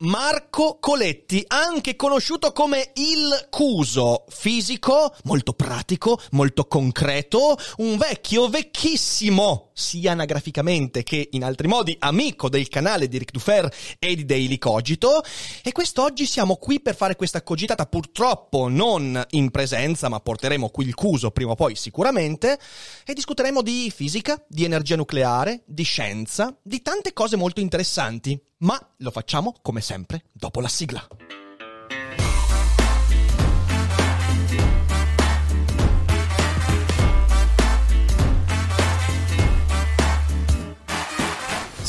Marco Coletti, anche conosciuto come il Cuso, fisico, molto pratico, molto concreto, un vecchio, vecchissimo, sia anagraficamente che in altri modi, amico del canale di Ric Dufer e di Daily Cogito. E quest'oggi siamo qui per fare questa cogitata, purtroppo non in presenza, ma porteremo qui il Cuso prima o poi sicuramente, e discuteremo di fisica, di energia nucleare, di scienza, di tante cose molto interessanti. Ma lo facciamo come sempre dopo la sigla.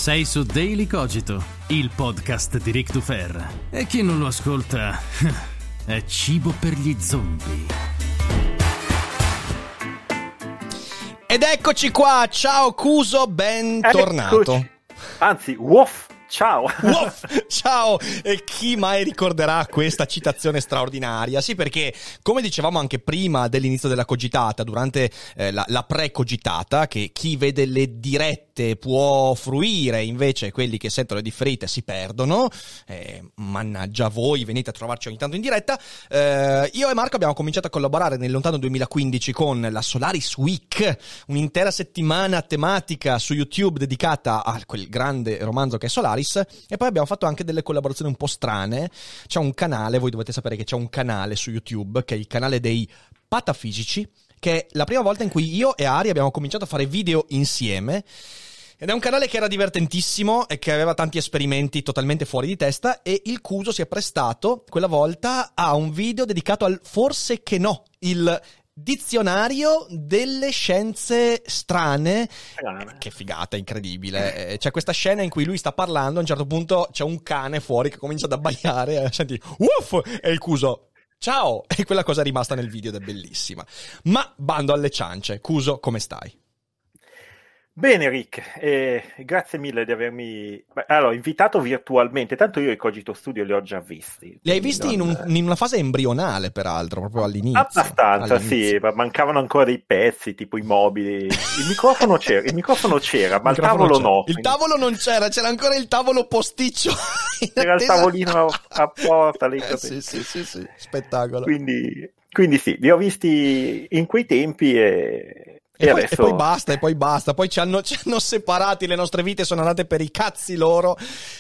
Sei su Daily Cogito, il podcast di Ric Dufer. E chi non lo ascolta è cibo per gli zombie. Ed eccoci qua, ciao Cuso, bentornato. Eccoci. Anzi, woff, ciao. Wow, ciao! E chi mai ricorderà questa citazione straordinaria? Sì, perché come dicevamo anche prima dell'inizio della cogitata, durante eh, la, la pre-cogitata, che chi vede le dirette può fruire, invece quelli che sentono le differite si perdono. Eh, mannaggia voi, venite a trovarci ogni tanto in diretta. Eh, io e Marco abbiamo cominciato a collaborare nel lontano 2015 con la Solaris Week, un'intera settimana tematica su YouTube dedicata a quel grande romanzo che è Solaris. E poi abbiamo fatto anche delle collaborazioni un po' strane. C'è un canale, voi dovete sapere che c'è un canale su YouTube, che è il canale dei patafisici, che è la prima volta in cui io e Ari abbiamo cominciato a fare video insieme. Ed è un canale che era divertentissimo e che aveva tanti esperimenti totalmente fuori di testa e il Cuso si è prestato quella volta a un video dedicato al forse che no, il dizionario delle scienze strane. Che figata, incredibile. Eh, C'è questa scena in cui lui sta parlando, a un certo punto c'è un cane fuori che comincia ad abbaiare e senti uff e il Cuso Ciao! E quella cosa è rimasta nel video ed è bellissima. Ma bando alle ciance. Cuso, come stai? Bene Rick, eh, grazie mille di avermi allora, invitato virtualmente, tanto io i Cogito Studio li ho già visti. Li hai visti in, non- un- in una fase embrionale, peraltro, proprio all'inizio. Abbastanza, All'inizio. sì, ma mancavano ancora dei pezzi, tipo i mobili. Il microfono c'era, il microfono c'era, ma il microfono tavolo c'era. no. Il tavolo non c'era, c'era ancora il tavolo posticcio. in C'era il tavolino a porta lì. Eh, sì, sì, sì, sì, spettacolo. Quindi, quindi sì, li ho visti in quei tempi e, E, e poi, adesso... e poi basta, e poi basta. Poi ci hanno, ci hanno separati, le nostre vite sono andate per i cazzi loro.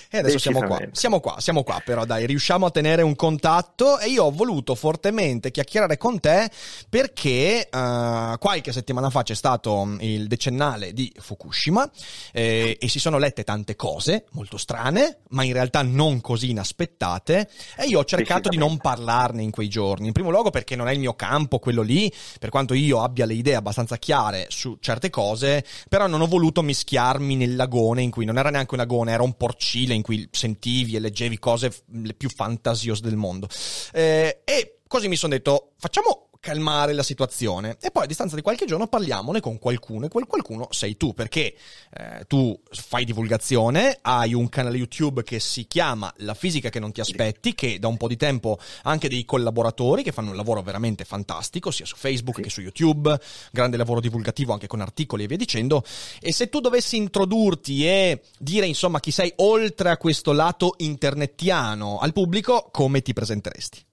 E adesso siamo qua. Siamo qua, siamo qua. Però dai, riusciamo a tenere un contatto. E io ho voluto fortemente chiacchierare con te perché eh, qualche settimana fa c'è stato mm, il decennale di Fukushima eh, e si sono lette tante cose molto strane, ma in realtà non così inaspettate. E io ho cercato di non parlarne in quei giorni. In primo luogo perché non è il mio campo, quello lì, per quanto io abbia le idee abbastanza chiare su certe cose, però non ho voluto mischiarmi nel lagone in cui non era neanche un lagone, era un porcile in cui sentivi e leggevi cose le più fantasiose del mondo. Eh, e così mi sono detto, facciamo calmare la situazione e poi a distanza di qualche giorno parliamone con qualcuno e quel qualcuno sei tu perché eh, tu fai divulgazione hai un canale YouTube che si chiama La fisica che non ti aspetti che da un po' di tempo ha anche dei collaboratori che fanno un lavoro veramente fantastico sia su Facebook Sì. che su YouTube grande lavoro divulgativo anche con articoli e via dicendo e se tu dovessi introdurti e dire insomma chi sei oltre a questo lato internettiano al pubblico come ti presenteresti?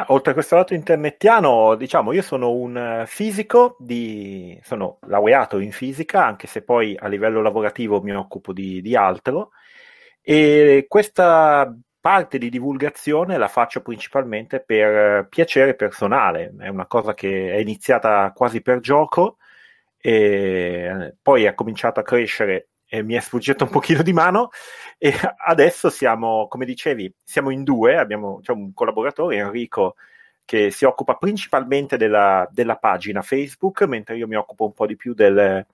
Ah, Oltre a questo lato internettiano, diciamo, io sono un eh, fisico, di... sono laureato in fisica, anche se poi a livello lavorativo mi occupo di, di altro. E questa parte di divulgazione la faccio principalmente per piacere personale, è una cosa che è iniziata quasi per gioco e poi ha cominciato a crescere e mi è sfuggito un pochino di mano e adesso siamo, come dicevi, siamo in due, abbiamo c'è un collaboratore, Enrico, che si occupa principalmente della, della, pagina Facebook, mentre io mi occupo un po' di più del,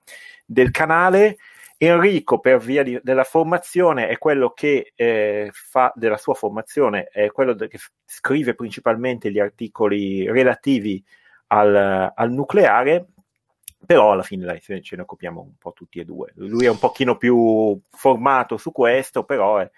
del canale. Enrico, per via di, della formazione, è quello che eh, fa della sua formazione, è quello che scrive principalmente gli articoli relativi al, al nucleare però alla fine dai, ce ne occupiamo un po' tutti e due. Lui è un pochino più formato su questo, però è,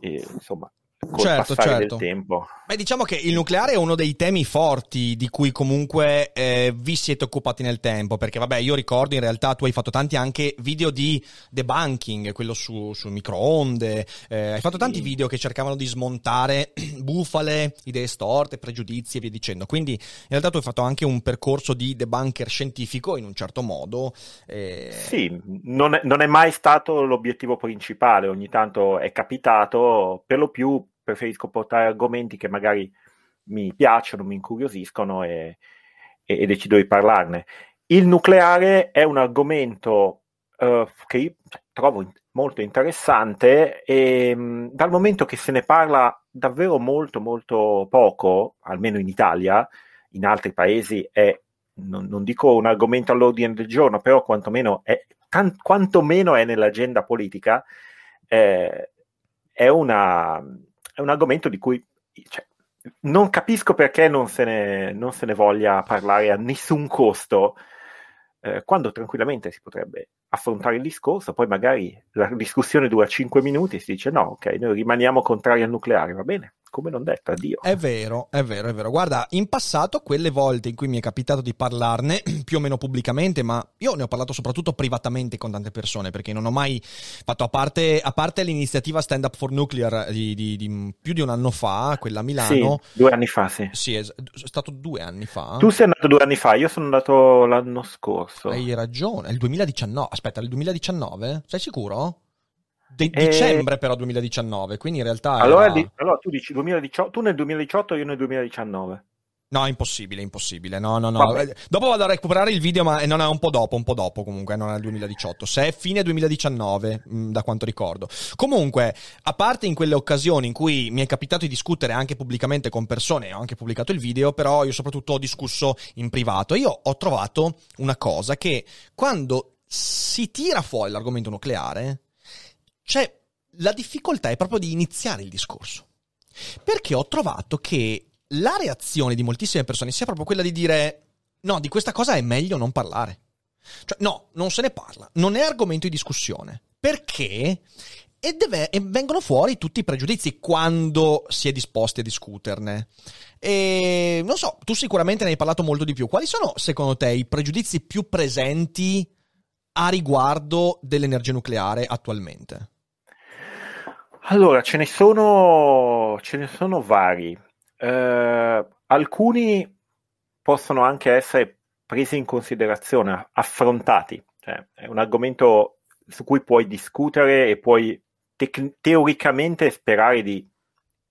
è, insomma col certo, certo. del tempo. Beh, diciamo che il nucleare è uno dei temi forti di cui comunque eh, vi siete occupati nel tempo, perché vabbè, io ricordo in realtà tu hai fatto tanti anche video di debunking, quello su, su microonde, eh, hai fatto tanti video che cercavano di smontare bufale, idee storte, pregiudizi e via dicendo. Quindi in realtà tu hai fatto anche un percorso di debunker scientifico in un certo modo. Eh... Sì, non è, non è mai stato l'obiettivo principale, ogni tanto è capitato per lo più preferisco portare argomenti che magari mi piacciono, mi incuriosiscono e, e, e decido di parlarne. Il nucleare è un argomento uh, che trovo in- molto interessante e mh, dal momento che se ne parla davvero molto molto poco, almeno in Italia, in altri paesi è, non, non dico un argomento all'ordine del giorno, però quantomeno è, tan- quantomeno è nell'agenda politica, eh, è una è un argomento di cui cioè, non capisco perché non se, ne, non se, ne, voglia parlare a nessun costo, eh, quando tranquillamente si potrebbe affrontare il discorso, poi magari la discussione dura 5 minuti e si dice no, ok, noi rimaniamo contrari al nucleare, va bene, come non detto, addio. È vero, è vero, è vero. Guarda, in passato, quelle volte in cui mi è capitato di parlarne, più o meno pubblicamente, ma io ne ho parlato soprattutto privatamente con tante persone, perché non ho mai fatto, a parte, a parte l'iniziativa Stand Up for Nuclear di, di, di, più di un anno fa, quella a Milano. Sì, due anni fa, sì. Sì, è, stato due anni fa. Tu sei andato due anni fa, io sono andato l'anno scorso. Hai ragione, è il 2019. Aspetta, il 2019? Sei sicuro? De- e... Dicembre però 2019, quindi in realtà... Allora, era... di... allora tu dici 2018, tu nel 2018 io nel 2019. No, impossibile, impossibile. No, no, no. Vabbè. Dopo vado a recuperare il video, ma non è un po' dopo, un po' dopo comunque, non è il 2018. Se è fine 2019, mm, da quanto ricordo. Comunque, a parte in quelle occasioni in cui mi è capitato di discutere anche pubblicamente con persone, ho anche pubblicato il video, però io soprattutto ho discusso in privato. Io ho trovato una cosa che quando si tira fuori l'argomento nucleare, cioè, la difficoltà è proprio di iniziare il discorso. Perché ho trovato che la reazione di moltissime persone sia proprio quella di dire no, di questa cosa è meglio non parlare. Cioè, no, non se ne parla, non è argomento di discussione. Perché? E, deve, e, vengono fuori tutti i pregiudizi quando si è disposti a discuterne. E non so, tu sicuramente ne hai parlato molto di più. Quali sono, secondo te, i pregiudizi più presenti a riguardo dell'energia nucleare attualmente? Allora, ce ne sono, ce ne sono vari. Eh, alcuni possono anche essere presi in considerazione, affrontati. Cioè, è un argomento su cui puoi discutere e puoi te- teoricamente sperare di,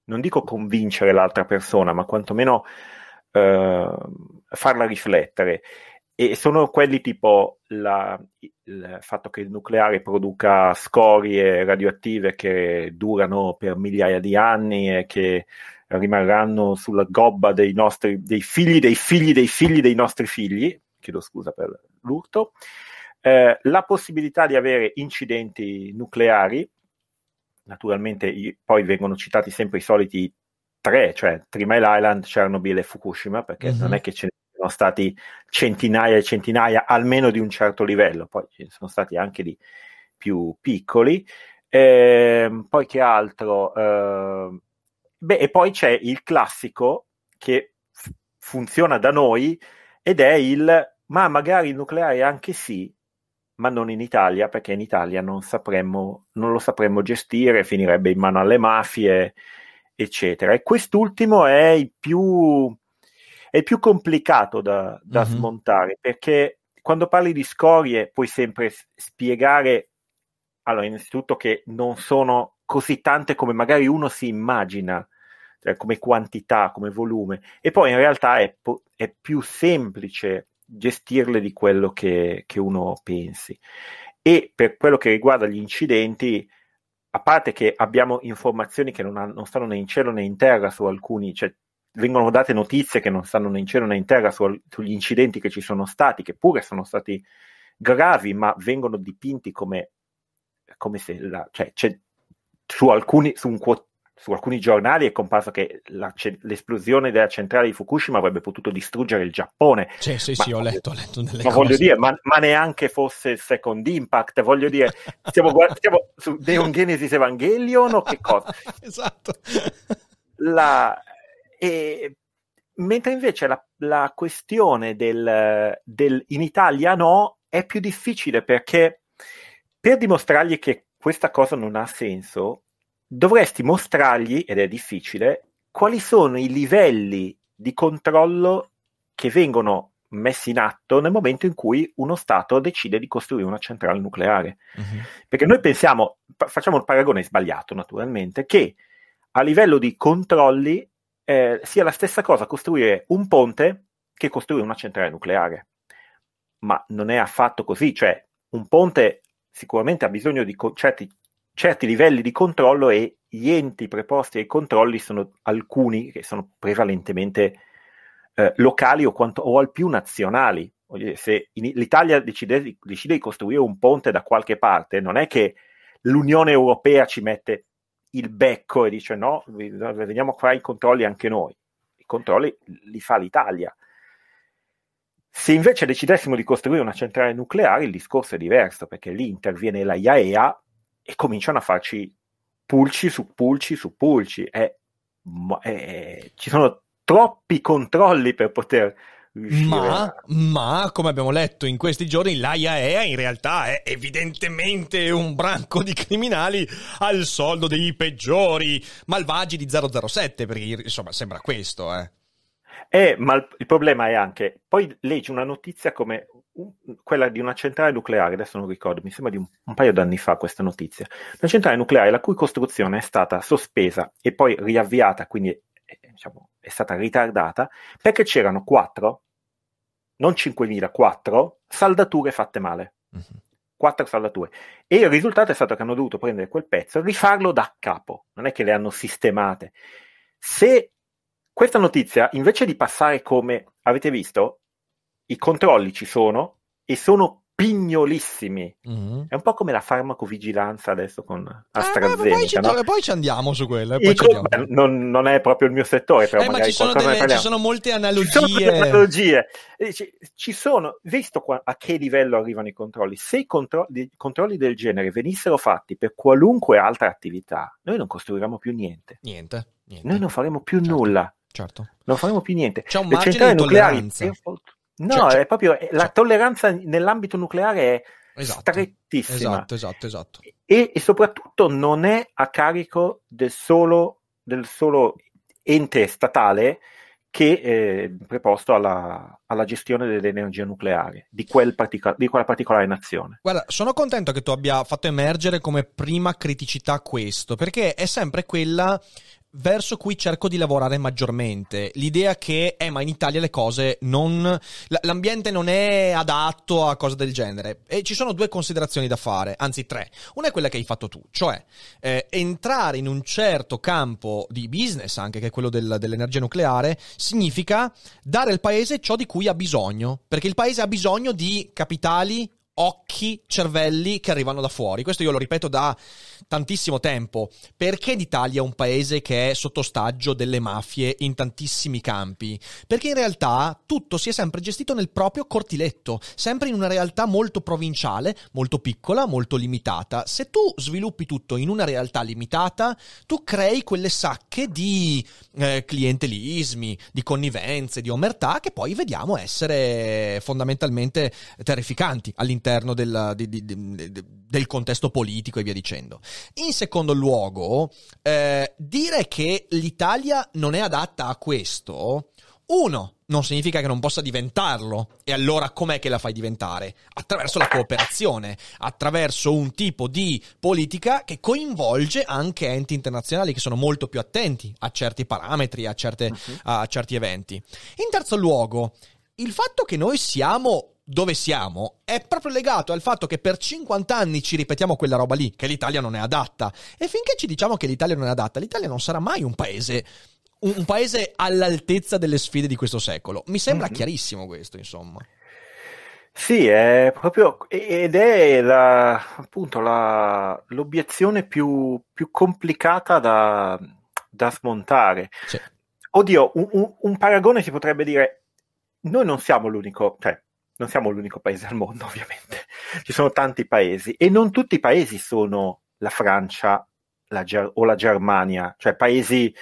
non dico convincere l'altra persona, ma quantomeno eh, farla riflettere e sono quelli tipo la, il fatto che il nucleare produca scorie radioattive che durano per migliaia di anni e che rimarranno sulla gobba dei nostri dei figli dei figli dei figli dei nostri figli. Chiedo scusa per l'urto. Eh, la possibilità di avere incidenti nucleari. Naturalmente poi vengono citati sempre i soliti tre cioè Three Mile Island, Chernobyl e Fukushima perché mm-hmm. non è che ce ne sono stati centinaia e centinaia almeno di un certo livello, poi ce ne sono stati anche di più piccoli. Eh, poi che altro? Eh, beh, e poi c'è il classico che f- funziona da noi ed è il ma magari il nucleare anche sì, ma non in Italia, perché in Italia non, sapremmo, non lo sapremmo gestire, finirebbe in mano alle mafie, eccetera. E quest'ultimo è il più è più complicato da, da mm-hmm. smontare perché quando parli di scorie puoi sempre spiegare, allora, innanzitutto che non sono così tante come magari uno si immagina, cioè come quantità, come volume, e poi in realtà è, po- è più semplice gestirle di quello che, che uno pensi. E per quello che riguarda gli incidenti, a parte che abbiamo informazioni che non, ha, non stanno né in cielo né in terra su alcuni, cioè vengono date notizie che non stanno né in cielo né in terra su, sugli incidenti che ci sono stati, che pure sono stati gravi, ma vengono dipinti come, come se la, cioè, su alcuni, su un su alcuni giornali è comparso che la, l'esplosione della centrale di Fukushima avrebbe potuto distruggere il Giappone. Sì, sì, ma, sì, ho letto, ho letto delle ma cose. voglio dire, ma, ma, neanche fosse il second impact, voglio dire, stiamo, stiamo su Deon Genesis Evangelion o che cosa? esatto. La, e, mentre invece la, la questione del, del in Italia no è più difficile perché per dimostrargli che questa cosa non ha senso, dovresti mostrargli, ed è difficile, quali sono i livelli di controllo che vengono messi in atto nel momento in cui uno Stato decide di costruire una centrale nucleare. Uh-huh. Perché noi pensiamo, facciamo il paragone sbagliato naturalmente, che a livello di controlli eh, sia la stessa cosa costruire un ponte che costruire una centrale nucleare. Ma non è affatto così, cioè un ponte sicuramente ha bisogno di co- certi certi livelli di controllo e gli enti preposti ai controlli sono alcuni che sono prevalentemente eh, locali o, quanto, o, al più nazionali. Se in, l'Italia decide, decide di costruire un ponte da qualche parte, non è che l'Unione Europea ci mette il becco e dice no, veniamo a fare i controlli anche noi. I controlli li fa l'Italia. Se invece decidessimo di costruire una centrale nucleare, il discorso è diverso, perché lì interviene la IAEA e cominciano a farci pulci su pulci su pulci. È, è, ci sono troppi controlli per poter ma, ma, come abbiamo letto in questi giorni, l'AIAEA in realtà è evidentemente un branco di criminali al soldo dei peggiori malvagi di 007, perché insomma sembra questo, eh. Eh, ma il, problema è anche, poi leggi una notizia come quella di una centrale nucleare, adesso non ricordo, mi sembra di un, un paio d'anni fa questa notizia, una centrale nucleare la cui costruzione è stata sospesa e poi riavviata, quindi diciamo, è stata ritardata, perché c'erano quattro, non 5.000, quattro saldature fatte male. Uh-huh. Quattro saldature. E il risultato è stato che hanno dovuto prendere quel pezzo e rifarlo da capo. Non è che le hanno sistemate. Se questa notizia, invece di passare come avete visto, i controlli ci sono e sono pignolissimi. Mm-hmm. È un po' come la farmacovigilanza adesso con AstraZeneca. Eh, poi, ci, no? poi, ci, andiamo su quello. Eh, co- non, non, è proprio il mio settore, però eh, ma ci sono, delle, ci sono, molte analogie. Ci sono, analogie. Ci, ci sono, visto qua, a che livello arrivano i controlli, se i controlli, controlli, del genere venissero fatti per qualunque altra attività, noi non costruiremo più niente. Niente. niente. Noi non faremo più certo. nulla certo. non faremo più niente. C'è un Le margine di tolleranza. Nucleari, no, cioè, è proprio la cioè, tolleranza nell'ambito nucleare è esatto, strettissima. Esatto, esatto, esatto. E, e, soprattutto non è a carico del solo, del solo ente statale che è preposto alla, alla, gestione dell'energia nucleare di, quel partico- di, quella particolare nazione. Guarda, sono contento che tu abbia fatto emergere come prima criticità questo, perché è sempre quella verso cui cerco di lavorare maggiormente. L'idea che, eh, ma in Italia le cose non. L'ambiente non è adatto a cose del genere. E ci sono due considerazioni da fare, anzi tre. Una è quella che hai fatto tu, cioè eh, entrare in un certo campo di business, anche che è quello del, dell'energia nucleare, significa dare al paese ciò di cui ha bisogno. Perché il paese ha bisogno di capitali, occhi, cervelli che arrivano da fuori. Questo io lo ripeto da tantissimo tempo. Perché l'Italia è un paese che è sotto ostaggio delle mafie in tantissimi campi? Perché in realtà tutto si è sempre gestito nel proprio cortiletto, sempre in una realtà molto provinciale, molto piccola, molto limitata. Se tu sviluppi tutto in una realtà limitata, tu crei quelle sacche di eh, clientelismi, di connivenze, di omertà che poi vediamo essere fondamentalmente terrificanti all'interno del, di, di, di, del contesto politico e via dicendo. In secondo luogo, eh, dire che l'Italia non è adatta a questo, uno, non significa che non possa diventarlo. E allora com'è che la fai diventare? Attraverso la cooperazione, attraverso un tipo di politica che coinvolge anche enti internazionali che sono molto più attenti a certi parametri, a, certe, uh-huh. a certi eventi. In terzo luogo, il fatto che noi siamo dove siamo è proprio legato al fatto che per 50 anni ci ripetiamo quella roba lì, che l'Italia non è adatta. E finché ci diciamo che l'Italia non è adatta, l'Italia non sarà mai un paese un, paese all'altezza delle sfide di questo secolo. Mi sembra mm-hmm. chiarissimo questo, insomma. Sì, è proprio ed è la, appunto la, l'obiezione più, più complicata da, da smontare. Sì. Oddio, un, un, un, paragone si potrebbe dire: noi non siamo l'unico, cioè, non siamo l'unico paese al mondo, ovviamente. Ci sono tanti paesi e non tutti i paesi sono la Francia la Ger- o la Germania, cioè paesi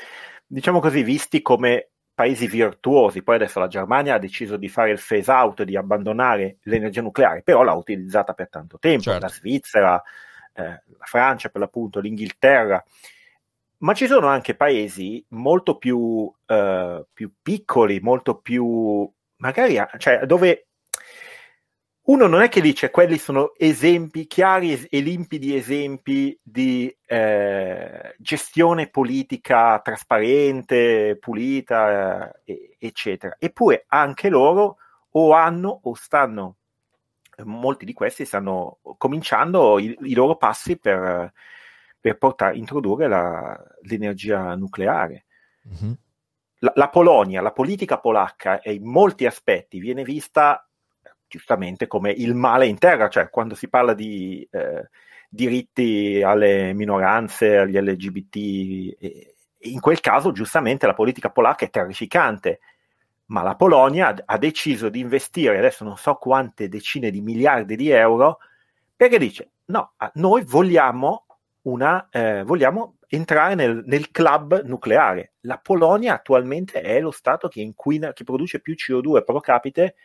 diciamo così, visti come paesi virtuosi. Poi adesso la Germania ha deciso di fare il phase out, di abbandonare l'energia nucleare, però l'ha utilizzata per tanto tempo. Certo. La Svizzera, eh, la Francia per l'appunto, l'Inghilterra. Ma ci sono anche paesi molto più, eh, più piccoli, molto più magari cioè, dove uno non è che dice quelli sono esempi, chiari e limpidi esempi di eh, gestione politica trasparente, pulita, eh, eccetera. Eppure anche loro o hanno o stanno, molti di questi stanno cominciando i, i loro passi per, per portare, introdurre la, l'energia nucleare. Mm-hmm. La, la Polonia, la politica polacca, in molti aspetti viene vista giustamente come il male in terra, cioè quando si parla di eh, diritti alle minoranze, agli LGBT, eh, in quel caso giustamente la politica polacca è terrificante, ma la Polonia ha, deciso di investire adesso non so quante decine di miliardi di euro perché dice no, noi vogliamo, una, eh, vogliamo entrare nel, nel, club nucleare. La Polonia attualmente è lo Stato che, inquina, che produce più CO2 pro capite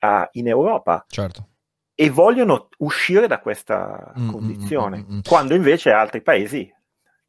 uh, in Europa. Certo. E vogliono uscire da questa mm, mm condizione, mm, mm, mm, quando invece altri paesi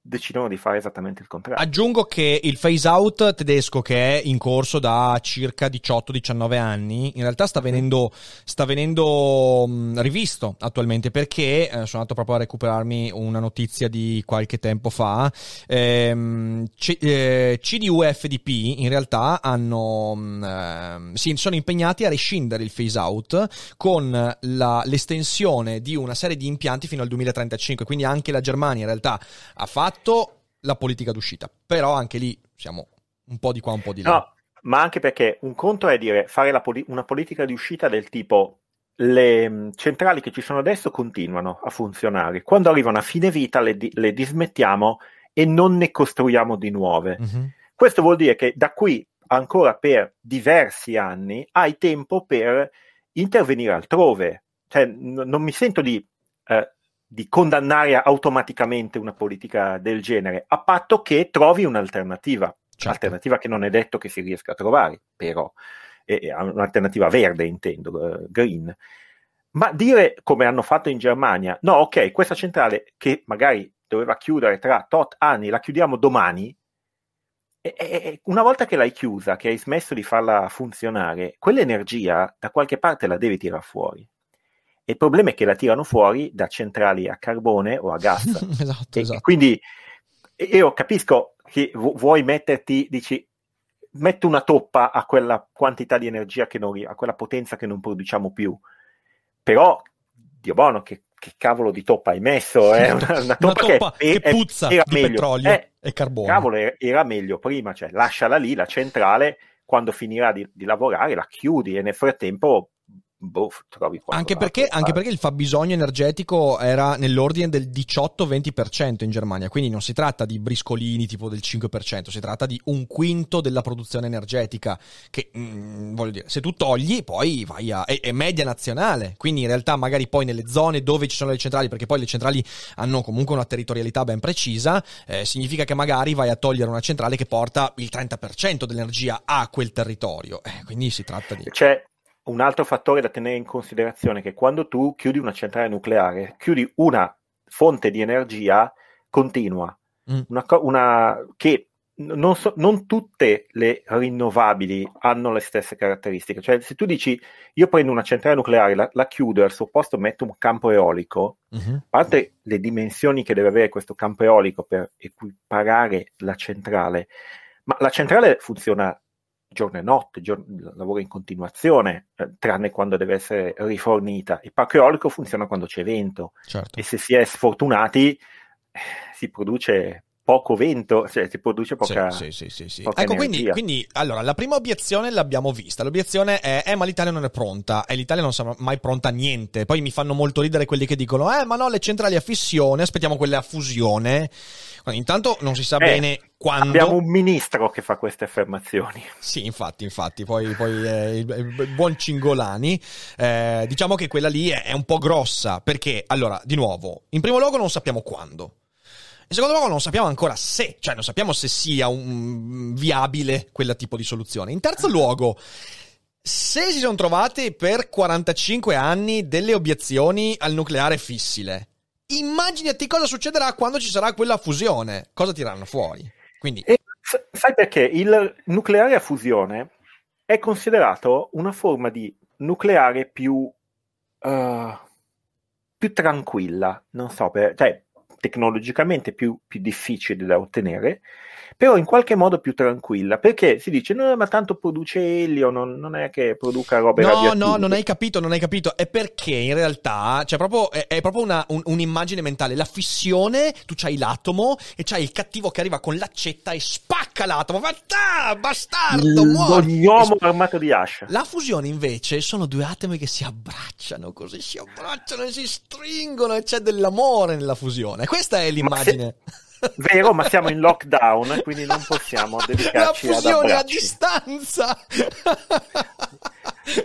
decidono di fare esattamente il contrario. Aggiungo che il phase out tedesco che è in corso da circa 18-19 anni, in realtà sta venendo, sta venendo mh, rivisto attualmente perché eh, sono andato proprio a recuperarmi una notizia di qualche tempo fa. Ehm, C- eh, CDU e FDP in realtà hanno, mh, eh, si sono impegnati a rescindere il phase out con la, l'estensione di una serie di impianti fino al 2035, quindi anche la Germania in realtà ha fatto fatto la politica d'uscita, però anche lì siamo un po' di qua, un po' di là. No, ma anche perché un conto è dire fare poli- una politica di uscita del tipo le mm, centrali che ci sono adesso continuano a funzionare, quando arrivano a fine vita le, di- le dismettiamo e non ne costruiamo di nuove. Mm-hmm. Questo vuol dire che da qui ancora per diversi anni hai tempo per intervenire altrove. Cioè, n- non mi sento di eh, di condannare automaticamente una politica del genere, a patto che trovi un'alternativa. Certo. Alternativa che non è detto che si riesca a trovare, però è un'alternativa verde, intendo, uh, green. Ma dire come hanno fatto in Germania, no, ok, questa centrale che magari doveva chiudere tra tot anni, la chiudiamo domani, e, e, una volta che l'hai chiusa, che hai smesso di farla funzionare, quell'energia da qualche parte la devi tirare fuori il problema è che la tirano fuori da centrali a carbone o a gas. esatto, e, esatto. Quindi io capisco che vuoi metterti, dici, metto una toppa a quella quantità di energia che non, a quella potenza che non produciamo più. Però, Dio buono, che, che cavolo di toppa hai messo? Eh? Una, una, toppa, una toppa che, che, puzza era di meglio. petrolio eh, e carbone. Cavolo, era, era, meglio prima, cioè lasciala lì, la centrale, quando finirà di, di lavorare la chiudi e nel frattempo boh, trovi anche perché, anche perché, il fabbisogno energetico era nell'ordine del 18-20% in Germania, quindi non si tratta di briscolini tipo del 5%, si tratta di un quinto della produzione energetica che, mh, mm, voglio dire, se tu togli poi vai a... È, è, media nazionale, quindi in realtà magari poi nelle zone dove ci sono le centrali, perché poi le centrali hanno comunque una territorialità ben precisa, eh, significa che magari vai a togliere una centrale che porta il 30% dell'energia a quel territorio, eh, quindi si tratta di... C'è, un altro fattore da tenere in considerazione è che quando tu chiudi una centrale nucleare, chiudi una fonte di energia continua, mm. una, una, che non, so, non, tutte le rinnovabili hanno le stesse caratteristiche. Cioè, se tu dici io prendo una centrale nucleare, la, la chiudo e al suo posto metto un campo eolico, uh-huh. a parte le dimensioni che deve avere questo campo eolico per equiparare la centrale, ma la centrale funziona giorno e notte, giorno, lavora in continuazione, eh, tranne quando deve essere rifornita. Il parco eolico funziona quando c'è vento certo. e se si è sfortunati eh, si produce poco vento, cioè si produce poca, sì, sì, sì, sì. Ecco, quindi, quindi, allora, la prima obiezione l'abbiamo vista. L'obiezione è, eh, ma l'Italia non è pronta. E l'Italia non sarà mai pronta a niente. Poi mi fanno molto ridere quelli che dicono, eh, ma no, le centrali a fissione, aspettiamo quelle a fusione. Intanto non si sa eh, bene quando... Abbiamo un ministro che fa queste affermazioni. Sì, infatti, infatti, poi, poi eh, il, il, buon Cingolani, eh, diciamo che quella lì è, è un po' grossa, perché, allora, di nuovo, in primo luogo non sappiamo quando. In secondo luogo non sappiamo ancora se, cioè non sappiamo se sia un, viabile quel tipo di soluzione. In terzo luogo, se si sono trovate per 45 anni delle obiezioni al nucleare fissile, immaginati cosa succederà quando ci sarà quella fusione. Cosa tireranno fuori? Quindi... E, sai perché il nucleare a fusione è considerato una forma di nucleare più, uh, più tranquilla, non so, per, cioè tecnologicamente più, più difficile da ottenere, però in qualche modo più tranquilla, perché si dice no, ma tanto produce elio, non, non è che produca robe no, radioattive. No, non hai capito, non hai capito, è perché in realtà cioè proprio, è, è, proprio una, un, un'immagine mentale, la fissione, tu c'hai l'atomo e c'hai il cattivo che arriva con l'accetta e spacca l'atomo, Fattà, bastardo, muori! L'ognomo armato di ascia. La fusione invece sono due atomi che si abbracciano, così si abbracciano e si stringono e c'è dell'amore nella fusione, questa è l'immagine. Vero, ma siamo in lockdown, quindi non possiamo dedicarci La fusione a distanza!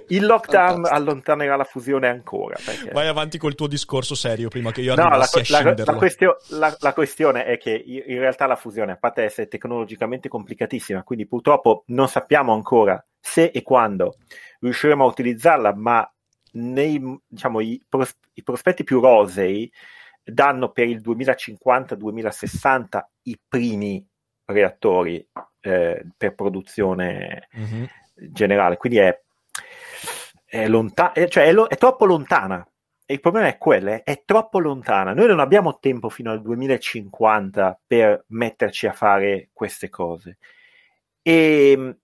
Il lockdown Fantastico. allontanerà la fusione ancora. Perché... Vai avanti col tuo discorso serio prima che io arrivassi no, la, la, la, questio, la, la, questione è che in realtà la fusione, a parte essere tecnologicamente complicatissima, quindi purtroppo non sappiamo ancora se e quando riusciremo a utilizzarla, ma nei, diciamo, i, pros, i prospetti più rosei danno per il 2050-2060 i primi reattori eh, per produzione mm-hmm. generale, quindi è, è, lonta- cioè è, lo- è, troppo lontana. E il problema è quello, è, troppo lontana. Noi non abbiamo tempo fino al 2050 per metterci a fare queste cose. E,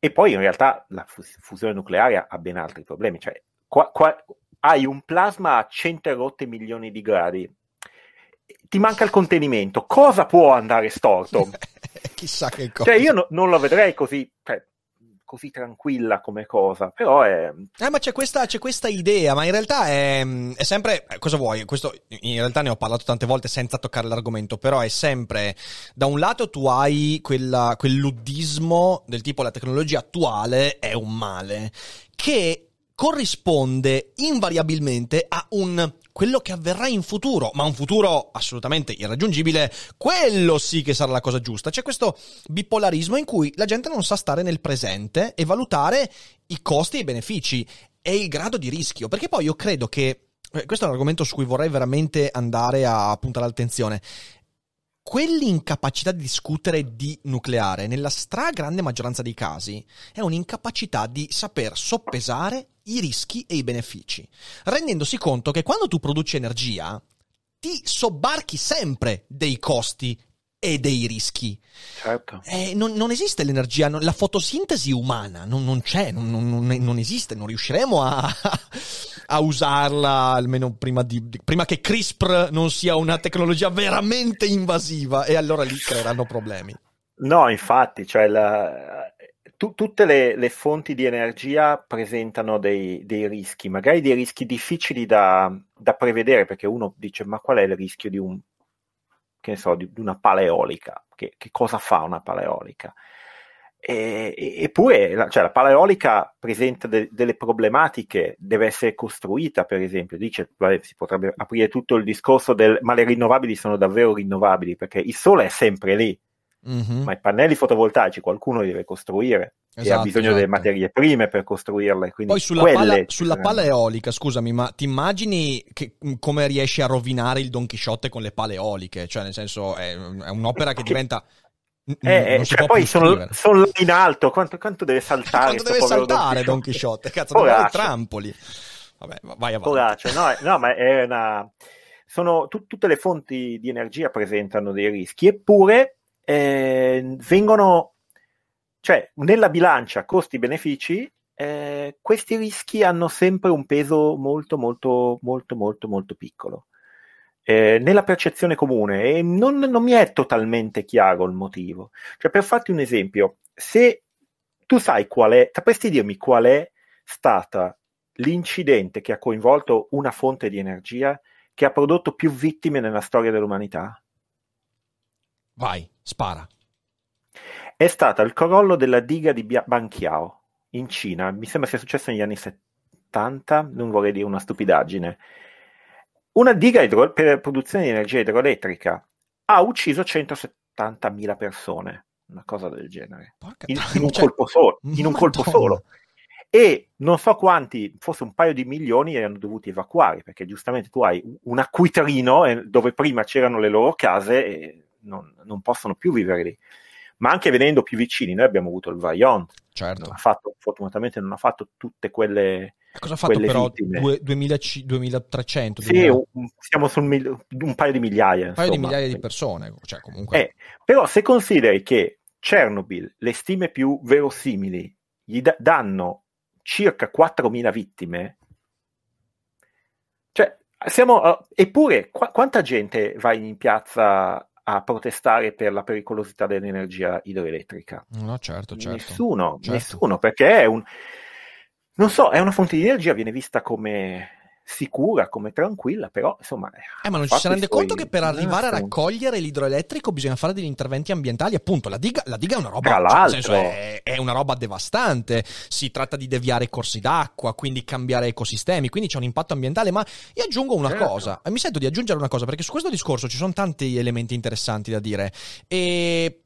e poi in realtà la fusione nucleare ha ben altri problemi. Cioè, qua, qua, hai un plasma a 100 rotte milioni di gradi, ti manca il contenimento, cosa può andare storto? Chissà che cosa. Cioè, io no, non lo vedrei così, cioè, così tranquilla come cosa, però è... Eh, ma c'è questa, c'è questa idea, ma in realtà è, è, sempre... Eh, cosa vuoi? Questo in realtà ne ho parlato tante volte senza toccare l'argomento, però è sempre... Da un lato tu hai quella, quel luddismo del tipo la tecnologia attuale è un male, che corrisponde invariabilmente a un quello che avverrà in futuro, ma un futuro assolutamente irraggiungibile, quello sì che sarà la cosa giusta. C'è questo bipolarismo in cui la gente non sa stare nel presente e valutare i costi e i benefici e il grado di rischio, perché poi io credo che eh, questo è un argomento su cui vorrei veramente andare a puntare l'attenzione quell'incapacità di discutere di nucleare, nella stragrande maggioranza dei casi, è un'incapacità di saper soppesare i rischi e i benefici, rendendosi conto che quando tu produci energia, ti sobbarchi sempre dei costi e dei rischi. Certo. Eh, non, non, esiste l'energia, la fotosintesi umana non, non c'è, non, non, esiste, non riusciremo a, a usarla almeno prima, di, prima che CRISPR non sia una tecnologia veramente invasiva e allora lì creeranno problemi. No, infatti, cioè la, tu, tutte le, le, fonti di energia presentano dei, dei, rischi, magari dei rischi difficili da, da, prevedere, perché uno dice ma qual è il rischio di, un, so, di, di una paleolica? Che, che cosa fa una paleolica? E, eppure la, cioè, la pala eolica presenta de, delle problematiche, deve essere costruita per esempio, dice, vabbè, si potrebbe aprire tutto il discorso del ma le rinnovabili sono davvero rinnovabili perché il sole è sempre lì, mm-hmm. ma i pannelli fotovoltaici qualcuno li deve costruire esatto, e ha esatto, bisogno esatto. delle materie prime per costruirle. Poi sulla, pala, sulla pala, eolica, scusami, ma ti immagini che, come riesci a rovinare il Don Chisciotte con le pale eoliche? Cioè nel senso è, è un'opera che diventa Eh, non si cioè, poi sono, sono in alto, quanto, quanto deve saltare? Quanto deve saltare Don Chisciotte? Cazzo, Poraccio. trampoli? Vabbè, va- vai avanti. Poraccio, no, no, ma è una... Sono, tu- tutte le fonti di energia presentano dei rischi, eppure eh, vengono, cioè nella bilancia costi-benefici, eh, questi rischi hanno sempre un peso molto, molto, molto, molto, molto piccolo. Eh, nella percezione comune e non, non mi è totalmente chiaro il motivo. Cioè, per farti un esempio, se tu sai qual è, sapresti dirmi qual è stata l'incidente che ha coinvolto una fonte di energia che ha prodotto più vittime nella storia dell'umanità? Vai, spara. È stata il crollo della diga di Banqiao in Cina, mi sembra sia successo negli anni 70, non vorrei dire una stupidaggine. Una diga idro- per produzione di energia idroelettrica ha ucciso 170.000 persone, una cosa del genere, in, in un cioè, colpo solo. In un colpo solo. E non so quanti, forse un paio di milioni, erano dovuti evacuare, perché giustamente tu hai un acquitrino eh, dove prima c'erano le loro case e non, non possono più vivere lì. Ma anche venendo più vicini, noi abbiamo avuto il Vajont, Certo. non ha fatto, fortunatamente non ha fatto tutte quelle... E Cosa ha fatto però? vittime. Due- 2000 2300? Sì, 2000 un- siamo sul mil- un paio di migliaia. un paio di insomma. migliaia di persone. Cioè, comunque... Eh, però se consideri che Chernobyl, le stime più verosimili, gli da- danno circa 4.000 vittime, cioè, siamo, eh, eppure qua- quanta gente va in piazza a protestare per la pericolosità dell'energia idroelettrica? No, certo, certo. Nessuno, Certo. nessuno, perché è un, non so, è una fonte di energia, viene vista come sicura, come tranquilla, però insomma... Eh, ma non ci si rende conto che per arrivare a raccogliere l'idroelettrico bisogna fare degli interventi ambientali. Appunto, la diga, la diga è una roba, Tra cioè, senso, è, è una roba devastante. Si tratta di deviare corsi d'acqua, quindi cambiare ecosistemi, quindi c'è un impatto ambientale. Ma io aggiungo una Certo. cosa, mi sento di aggiungere una cosa, perché su questo discorso ci sono tanti elementi interessanti da dire. E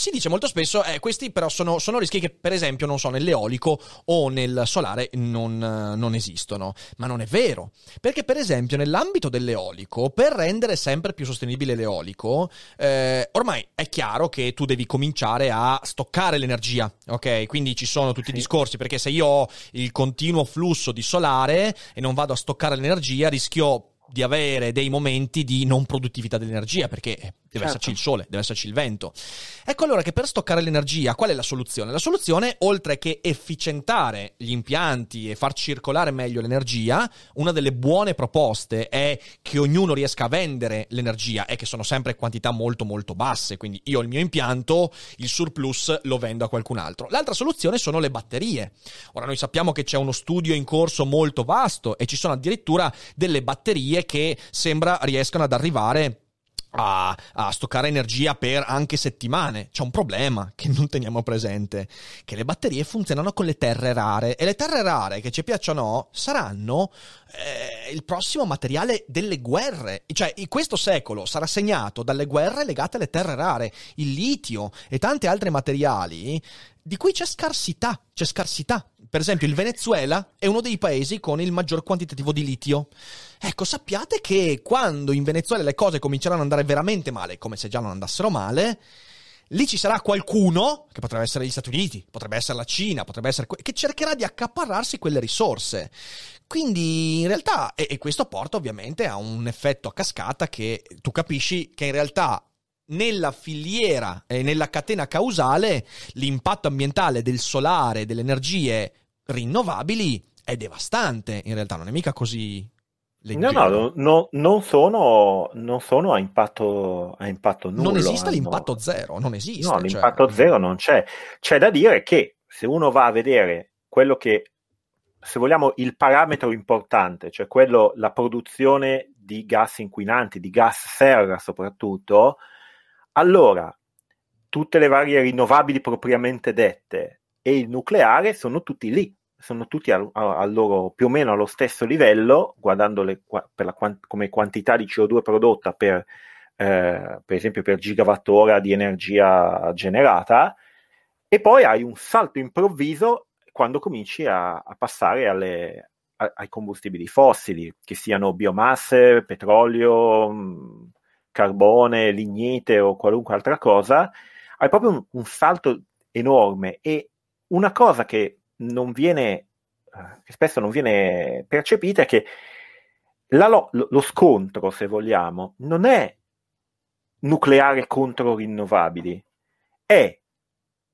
si dice molto spesso, eh, questi però sono, sono rischi che per esempio, non so, nell'eolico o nel solare non, eh, non esistono. Ma non è vero, perché per esempio nell'ambito dell'eolico, per rendere sempre più sostenibile l'eolico, eh, ormai è chiaro che tu devi cominciare a stoccare l'energia, ok? Quindi ci sono tutti i discorsi, perché se io ho il continuo flusso di solare e non vado a stoccare l'energia, rischio di avere dei momenti di non produttività dell'energia, perché deve Certo. esserci il sole, deve esserci il vento. Ecco allora che per stoccare l'energia, qual è la soluzione? La soluzione, oltre che efficientare gli impianti e far circolare meglio l'energia, una delle buone proposte è che ognuno riesca a vendere l'energia e che sono sempre quantità molto molto basse, quindi io ho il mio impianto, il surplus lo vendo a qualcun altro. L'altra soluzione sono le batterie. Ora noi sappiamo che c'è uno studio in corso molto vasto e ci sono addirittura delle batterie che sembra riescano ad arrivare a, a stoccare energia per anche settimane. C'è un problema che non teniamo presente, che le batterie funzionano con le terre rare e le terre rare, che ci piacciono o no, saranno eh, il prossimo materiale delle guerre. Cioè, questo secolo sarà segnato dalle guerre legate alle terre rare, il litio e tanti altri materiali di cui c'è scarsità, c'è scarsità. Per esempio, il Venezuela è uno dei paesi con il maggior quantitativo di litio. Ecco, sappiate che quando in Venezuela le cose cominceranno ad andare veramente male, come se già non andassero male, lì ci sarà qualcuno, che potrebbe essere gli Stati Uniti, potrebbe essere la Cina, potrebbe essere che cercherà di accaparrarsi quelle risorse. Quindi in realtà, e, e questo porta ovviamente a un effetto a cascata che tu capisci che in realtà nella filiera e nella catena causale l'impatto ambientale del solare, delle energie rinnovabili è devastante. In realtà non è mica così No, leggero. no, no, non, sono, non sono a impatto, a impatto nullo. non esiste hanno- l'impatto zero, non esiste. No, cioè- l'impatto zero non c'è. C'è da dire che se uno va a vedere quello che, se vogliamo, il parametro importante, cioè quello, la produzione di gas inquinanti, di gas serra soprattutto, allora tutte le varie rinnovabili propriamente dette e il nucleare sono tutti lì, sono tutti al, al loro, più o meno allo stesso livello, guardando le, qua- per la come quantità di CO2 prodotta per, eh, per esempio per gigawattora di energia generata, e poi hai un salto improvviso quando cominci a, a passare alle- a- ai combustibili fossili, che siano biomasse, petrolio, mh, carbone, lignite o qualunque altra cosa. hai proprio un, un salto enorme e una cosa che non viene, eh, che spesso non viene percepita è che lo, lo scontro, se vogliamo, non è nucleare contro rinnovabili, è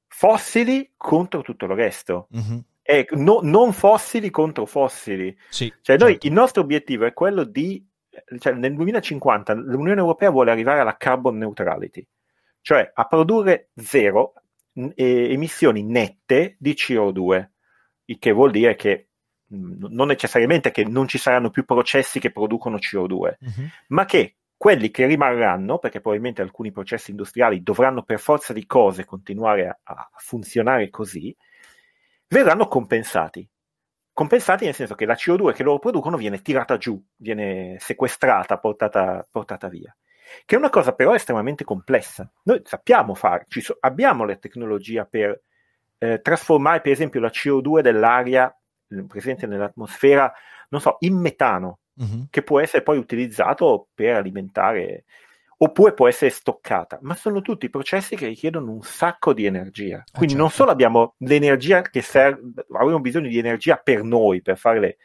fossili contro tutto il resto. Mhm. È no- non fossili contro fossili. Sì, Cioè, noi, certo. il nostro obiettivo è quello di, cioè, nel 2050 l'Unione Europea vuole arrivare alla carbon neutrality, cioè a produrre zero eh, emissioni nette di CO2, il che vuol dire che mh, non necessariamente che non ci saranno più processi che producono CO2, Mhm. ma che quelli che rimarranno, perché probabilmente alcuni processi industriali dovranno per forza di cose continuare a, a funzionare così, verranno compensati. Compensati nel senso che la CO2 che loro producono viene tirata giù, viene sequestrata, portata, portata via. Che è una cosa però estremamente complessa. Noi sappiamo fare, ci so- abbiamo la tecnologia per eh, trasformare per esempio la CO2 dell'aria eh, presente nell'atmosfera, non so, in metano Mhm. che può essere poi utilizzato per alimentare oppure può essere stoccata, ma sono tutti processi che richiedono un sacco di energia. Quindi non certo. solo abbiamo l'energia che serve, avremo bisogno di energia per noi, per fare le,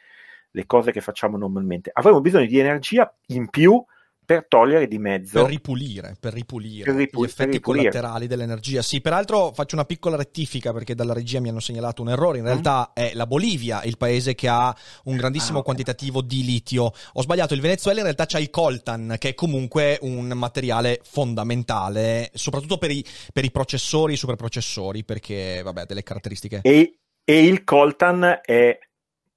le cose che facciamo normalmente, avremo bisogno di energia in più per togliere di mezzo Per ripulire, per ripulire Per ripu- gli effetti collaterali dell'energia. Sì, peraltro faccio una piccola rettifica perché dalla regia mi hanno segnalato un errore. In Mm. realtà è la Bolivia il paese che ha un grandissimo Ah, quantitativo di litio. Ho sbagliato, il Venezuela in realtà c'ha il coltan, che è comunque un materiale fondamentale, soprattutto per i, per i processori i superprocessori, perché vabbè, ha delle caratteristiche. e, e il coltan è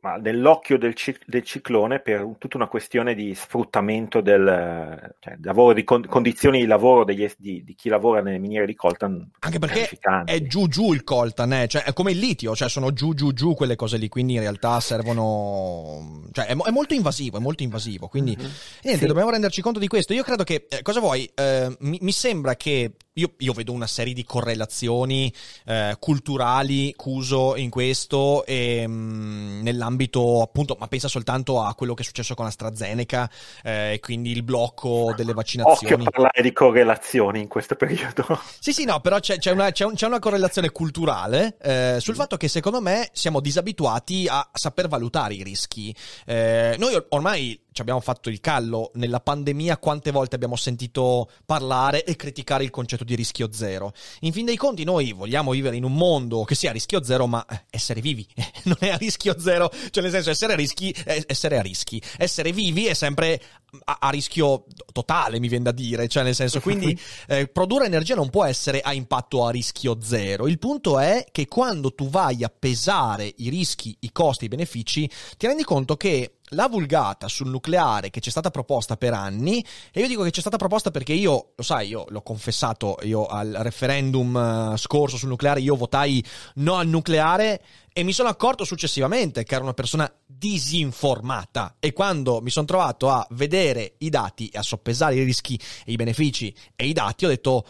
ma, nell'occhio del, cic- del ciclone per un- tutta una questione di sfruttamento del cioè, lavoro, di con- condizioni di lavoro degli di, di chi lavora nelle miniere di coltan Anche perché è giù giù il coltan, eh? cioè, è come il litio, cioè sono giù giù giù quelle cose lì, quindi in realtà servono... Cioè è, mo- è molto invasivo, è molto invasivo, quindi Mhm. niente, Sì. dobbiamo renderci conto di questo. Io credo che, eh, cosa vuoi, Eh, mi, mi sembra che io, io vedo una serie di correlazioni eh, culturali, Cuso, in questo, e, mh, nell'ambito appunto, ma pensa soltanto a quello che è successo con AstraZeneca, eh, e quindi il blocco delle Occhio a vaccinazioni. parlare di correlazioni in questo periodo. Sì, sì, no, però c'è, c'è una, c'è un- c'è una correlazione culturale eh, Mm. sul fatto che secondo me siamo disabituati a saper valutare i rischi. Eh, noi or- ormai ci abbiamo fatto il callo. Nella pandemia, quante volte abbiamo sentito parlare e criticare il concetto di rischio zero. In fin dei conti noi vogliamo vivere in un mondo che sia a rischio zero, ma eh, essere vivi non è a rischio zero, cioè nel senso essere a rischi, essere a rischi, essere vivi è sempre a, a rischio totale, mi viene da dire, cioè nel senso quindi eh, produrre energia non può essere a impatto a rischio zero. Il punto è che quando tu vai a pesare i rischi, i costi, i benefici, ti rendi conto che la vulgata sul nucleare che ci è stata proposta per anni, e io dico che ci è stata proposta perché io, lo sai, io l'ho confessato, io al referendum eh, scorso sul nucleare, io votai no al nucleare e mi sono accorto successivamente che ero una persona disinformata e quando mi sono trovato a vedere i dati e a soppesare i rischi e i benefici e i dati ho detto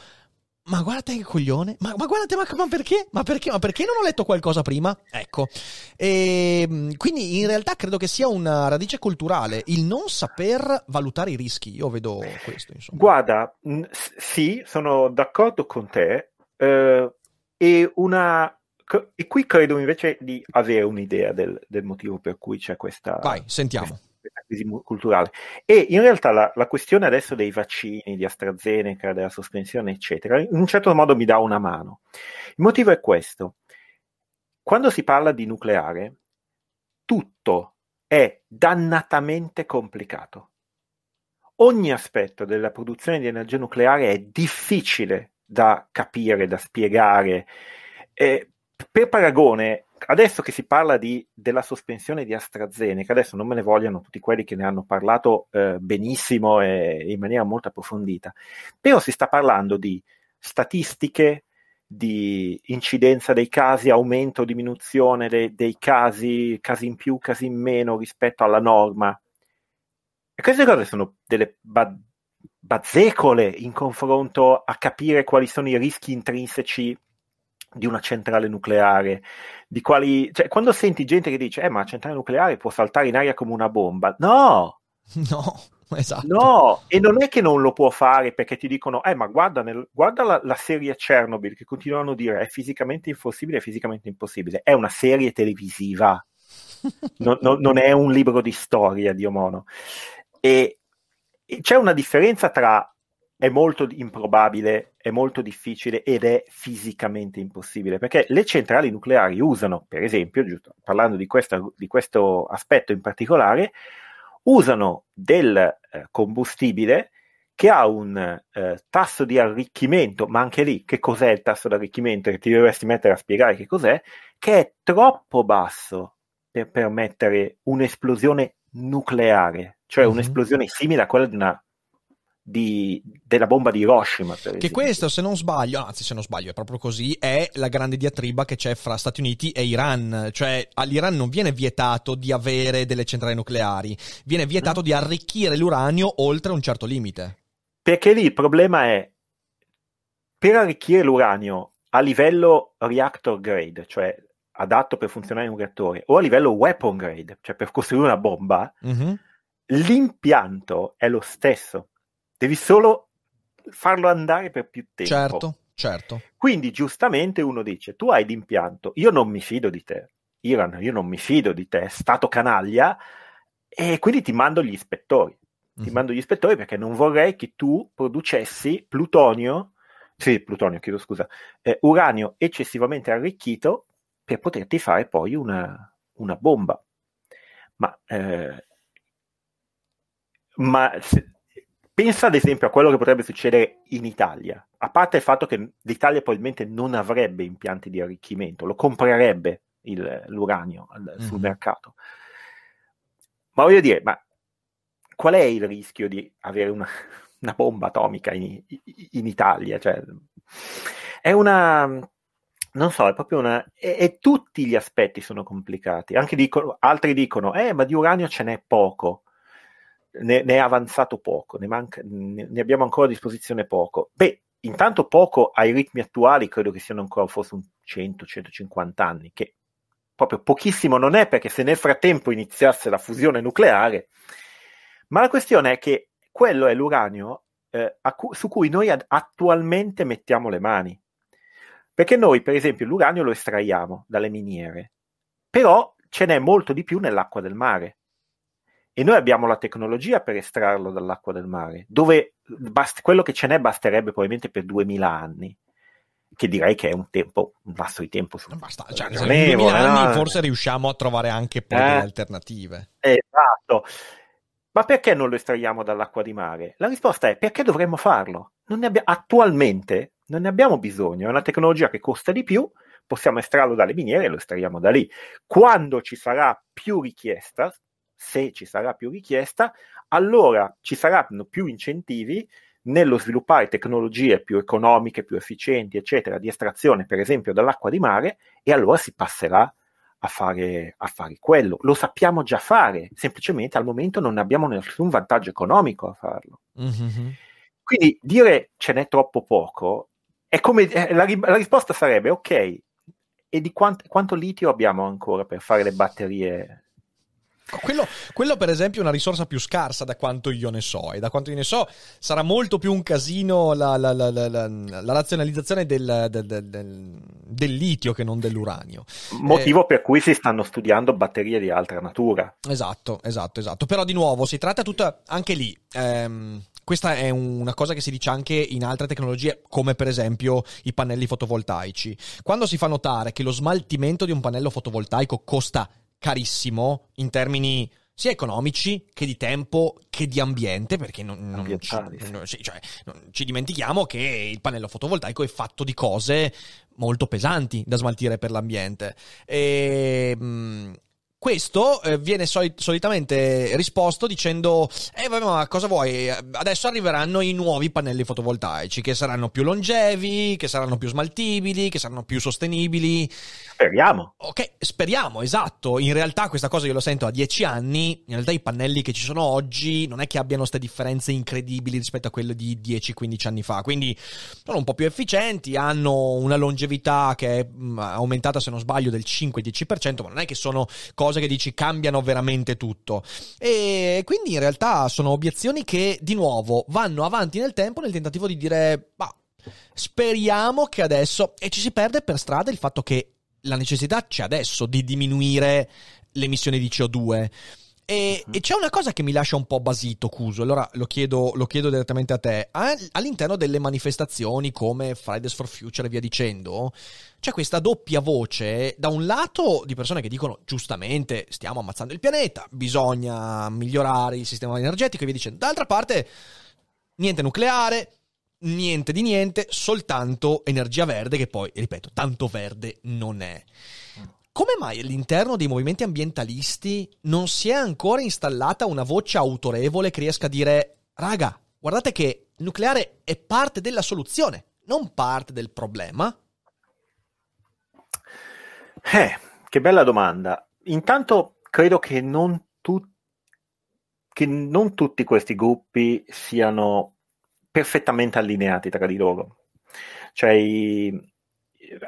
ma guardate che coglione, ma, ma guardate, ma, ma perché? Ma perché? Ma perché non ho letto qualcosa prima? Ecco, e, mh, quindi in realtà credo che sia una radice culturale il non saper valutare i rischi. Io vedo questo, insomma. Guarda, sì, sono d'accordo con te. eh, e, una, e qui credo invece di avere un'idea del, del motivo per cui c'è questa, Vai, sentiamo. questa crisi culturale. E in realtà la, la questione adesso dei vaccini, di AstraZeneca, della sospensione, eccetera, in un certo modo mi dà una mano. Il motivo è questo. Quando si parla di nucleare, tutto è dannatamente complicato. Ogni aspetto della produzione di energia nucleare è difficile da capire, da spiegare. Eh, per paragone, adesso che si parla di, della sospensione di AstraZeneca, adesso non me ne vogliano tutti quelli che ne hanno parlato eh, benissimo e in maniera molto approfondita, però si sta parlando di statistiche, di incidenza dei casi, aumento o diminuzione dei, dei casi, casi in più, casi in meno rispetto alla norma. E queste cose sono delle ba- bazzecole in confronto a capire quali sono i rischi intrinseci di una centrale nucleare, di quali, cioè, quando senti gente che dice, eh, ma la centrale nucleare può saltare in aria come una bomba, no, No. Esatto. No, e non è che non lo può fare perché ti dicono, eh, ma guarda, nel, guarda la, la, serie Chernobyl che continuano a dire è fisicamente impossibile, è fisicamente impossibile. È una serie televisiva, non, non, non è un libro di storia, Dio mono. E, e c'è una differenza tra è molto improbabile, è molto difficile ed è fisicamente impossibile, perché le centrali nucleari usano, per esempio, giusto, parlando di, questa, di questo aspetto in particolare, usano del eh, combustibile che ha un eh, tasso di arricchimento, ma anche lì che cos'è il tasso di arricchimento che ti dovresti mettere a spiegare che cos'è, che è troppo basso per permettere un'esplosione nucleare, cioè mm-hmm. un'esplosione simile a quella di una di, della bomba di Hiroshima. che questo, se non sbaglio, anzi se non sbaglio è proprio così, è la grande diatriba che c'è fra Stati Uniti e Iran. Cioè all'Iran non viene vietato di avere delle centrali nucleari, viene vietato mm. di arricchire l'uranio oltre un certo limite. Perché lì il problema è, per arricchire l'uranio a livello reactor grade, cioè adatto per funzionare in un reattore, o a livello weapon grade, cioè per costruire una bomba, mm-hmm. l'impianto è lo stesso devi solo farlo andare per più tempo. Certo, certo. Quindi giustamente uno dice, tu hai l'impianto, io non mi fido di te, Iran, io non mi fido di te, stato canaglia, e quindi ti mando gli ispettori. Ti mm-hmm. mando gli ispettori perché non vorrei che tu producessi plutonio, sì, plutonio, chiedo scusa, eh, uranio eccessivamente arricchito per poterti fare poi una, una bomba. Ma, eh, ma se, Pensa ad esempio a quello che potrebbe succedere in Italia, a parte il fatto che l'Italia probabilmente non avrebbe impianti di arricchimento, lo comprerebbe il, l'uranio al, sul mm. mercato. Ma voglio dire, ma qual è il rischio di avere una, una bomba atomica in, in Italia? Cioè, è una, non so, è proprio una. E, e, tutti gli aspetti sono complicati. Anche dicono, altri dicono, eh, ma di uranio ce n'è poco ne, ne è avanzato poco, ne, manca, ne, ne, abbiamo ancora a disposizione poco. Beh, intanto poco ai ritmi attuali, credo che siano ancora forse un 100-150 anni, che proprio pochissimo non è perché se nel frattempo iniziasse la fusione nucleare, ma la questione è che quello è l'uranio eh, cu- su cui noi ad- attualmente mettiamo le mani. Perché noi, per esempio, l'uranio lo estraiamo dalle miniere, però ce n'è molto di più nell'acqua del mare. E noi abbiamo la tecnologia per estrarlo dall'acqua del mare, dove bast- quello che ce n'è basterebbe probabilmente per 2000 anni che direi che è un tempo, un lasso di tempo su Basta, cioè, in 2000 anni no? forse riusciamo a trovare anche poi eh, delle alternative. Esatto. Ma perché non lo estraiamo dall'acqua di mare? La risposta è perché dovremmo farlo? Non abbia- attualmente non ne abbiamo bisogno, è una tecnologia che costa di più, possiamo estrarlo dalle miniere e lo estraiamo da lì. Quando ci sarà più richiesta, se ci sarà più richiesta, allora ci saranno più incentivi nello sviluppare tecnologie più economiche, più efficienti, eccetera, di estrazione, per esempio, dall'acqua di mare, e allora si passerà a fare, a fare quello. Lo sappiamo già fare, semplicemente al momento non abbiamo nessun vantaggio economico a farlo. Mm-hmm. Quindi dire ce n'è troppo poco è come eh, la, la, risposta sarebbe ok. E di quant, quanto litio abbiamo ancora per fare le batterie quello, quello, per esempio, è una risorsa più scarsa da quanto io ne so, e da quanto io ne so sarà molto più un casino la, la, la, la razionalizzazione del, del, del, del, litio che non dell'uranio. Motivo eh, per cui si stanno studiando batterie di altra natura. Esatto, esatto, esatto. Però di nuovo si tratta tutta anche lì. Ehm, questa è una cosa che si dice anche in altre tecnologie, come per esempio i pannelli fotovoltaici. Quando si fa notare che lo smaltimento di un pannello fotovoltaico costa carissimo in termini sia economici che di tempo che di ambiente, perché non, non, ci, non, cioè, non, ci, dimentichiamo che il pannello fotovoltaico è fatto di cose molto pesanti da smaltire per l'ambiente. E, mh, mm, questo eh, viene soli- solitamente risposto dicendo: Eh, vabbè, ma cosa vuoi? Adesso arriveranno i nuovi pannelli fotovoltaici che saranno più longevi, che saranno più smaltibili, che saranno più sostenibili. Speriamo. Ok, speriamo, esatto. In realtà questa cosa io lo sento a dieci anni. In realtà i pannelli che ci sono oggi non è che abbiano queste differenze incredibili rispetto a quelle di 10-15 anni fa. Quindi sono un po' più efficienti, hanno una longevità che è mm, aumentata, se non sbaglio, del 5-10%, ma non è che sono cose cose che dici cambiano veramente tutto. E quindi in realtà sono obiezioni che, di nuovo, vanno avanti nel tempo nel tentativo di dire, bah, speriamo che adesso, e ci si perde per strada il fatto che la necessità c'è adesso di diminuire le emissioni di CO2. E, e, c'è una cosa che mi lascia un po' basito, Cuso, allora lo chiedo, lo chiedo direttamente a te. All'interno delle manifestazioni come Fridays for Future e via dicendo, c'è questa doppia voce, da un lato di persone che dicono giustamente stiamo ammazzando il pianeta, bisogna migliorare il sistema energetico e via dicendo, dall'altra parte niente nucleare, niente di niente, soltanto energia verde che poi, ripeto, tanto verde non è. Come mai all'interno dei movimenti ambientalisti non si è ancora installata una voce autorevole che riesca a dire, raga, guardate che il nucleare è parte della soluzione, non parte del problema? Eh, che bella domanda. Intanto credo che non, tu- che non tutti questi gruppi siano perfettamente allineati tra di loro. Cioè, i,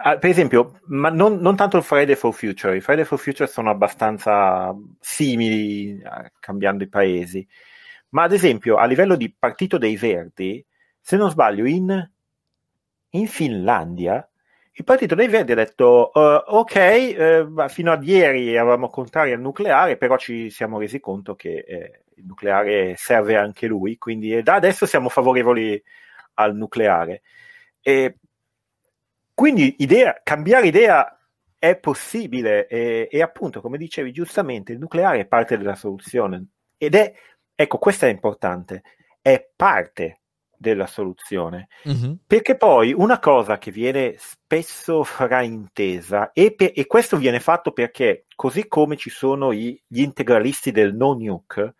per esempio, ma non, non, tanto il Friday for Future, i Friday for Future sono abbastanza simili eh, cambiando i paesi, ma ad esempio a livello di Partito dei Verdi, se non sbaglio, in, in Finlandia il Partito dei Verdi ha detto uh, ok, uh, fino a ieri eravamo contrari al nucleare, però ci siamo resi conto che eh, il nucleare serve anche lui, quindi da adesso siamo favorevoli al nucleare. E quindi idea, cambiare idea è possibile e, e, appunto, come dicevi giustamente, il nucleare è parte della soluzione ed è, ecco, questo è importante, è parte della soluzione. Mm-hmm. Perché poi una cosa che viene spesso fraintesa, e, pe- e, questo viene fatto perché, così come ci sono i, gli integralisti del no nuke,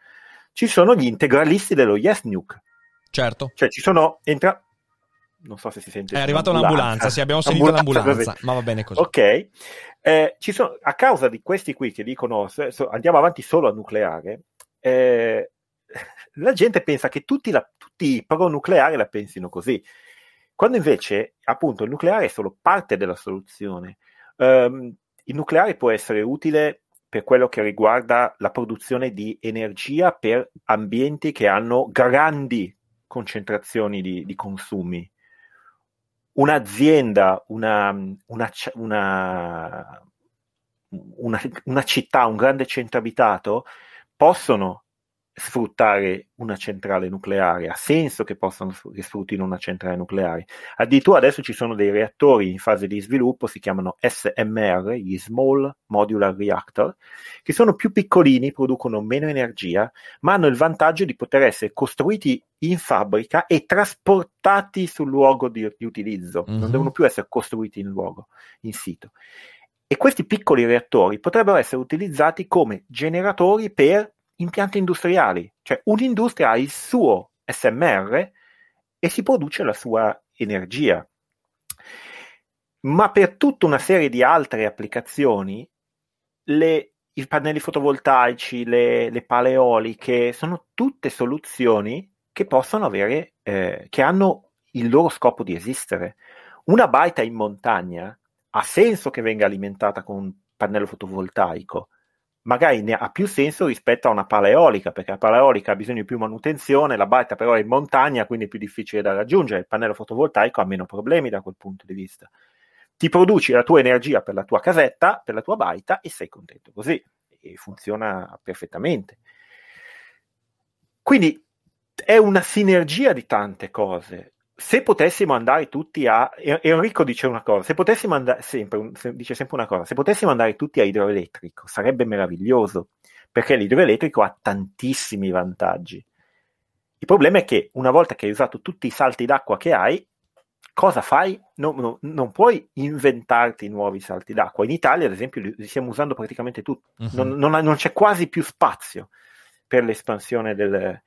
ci sono gli integralisti dello yes nuke. Certo. Cioè ci sono entra- non so se si sente. È arrivata un'ambulanza, sì, abbiamo sentito l'ambulanza, così. ma va bene così. Ok, eh, sono, a causa di questi qui che dicono so, andiamo avanti solo a nucleare, eh, la gente pensa che tutti, la, tutti i pro nucleare la pensino così, quando invece appunto il nucleare è solo parte della soluzione. Um, il nucleare può essere utile per quello che riguarda la produzione di energia per ambienti che hanno grandi concentrazioni di, di consumi un'azienda, una, una, una, una, città, un grande centro abitato possono sfruttare una centrale nucleare, ha senso che possano sfruttare una centrale nucleare. Addirittura adesso ci sono dei reattori in fase di sviluppo, si chiamano SMR, gli Small Modular Reactor, che sono più piccolini, producono meno energia, ma hanno il vantaggio di poter essere costruiti in fabbrica e trasportati sul luogo di, di utilizzo, mm-hmm. non devono più essere costruiti in luogo, in sito. E questi piccoli reattori potrebbero essere utilizzati come generatori per impianti industriali, cioè un'industria ha il suo SMR e si produce la sua energia. Ma per tutta una serie di altre applicazioni, le, i pannelli fotovoltaici, le, le pale eoliche, sono tutte soluzioni che possono avere, eh, che hanno il loro scopo di esistere. Una baita in montagna ha senso che venga alimentata con un pannello fotovoltaico, magari ne ha più senso rispetto a una pala eolica, perché la pala eolica ha bisogno di più manutenzione, la baita però è in montagna, quindi è più difficile da raggiungere, il pannello fotovoltaico ha meno problemi da quel punto di vista. Ti produci la tua energia per la tua casetta, per la tua baita e sei contento così, e funziona perfettamente. Quindi è una sinergia di tante cose se potessimo andare tutti a Enrico dice una cosa se potessimo andare sempre dice sempre una cosa se potessimo andare tutti a idroelettrico sarebbe meraviglioso perché l'idroelettrico ha tantissimi vantaggi il problema è che una volta che hai usato tutti i salti d'acqua che hai cosa fai? Non, non, non puoi inventarti nuovi salti d'acqua in Italia ad esempio li stiamo usando praticamente tutti uh-huh. non, non, c'è quasi più spazio per l'espansione del,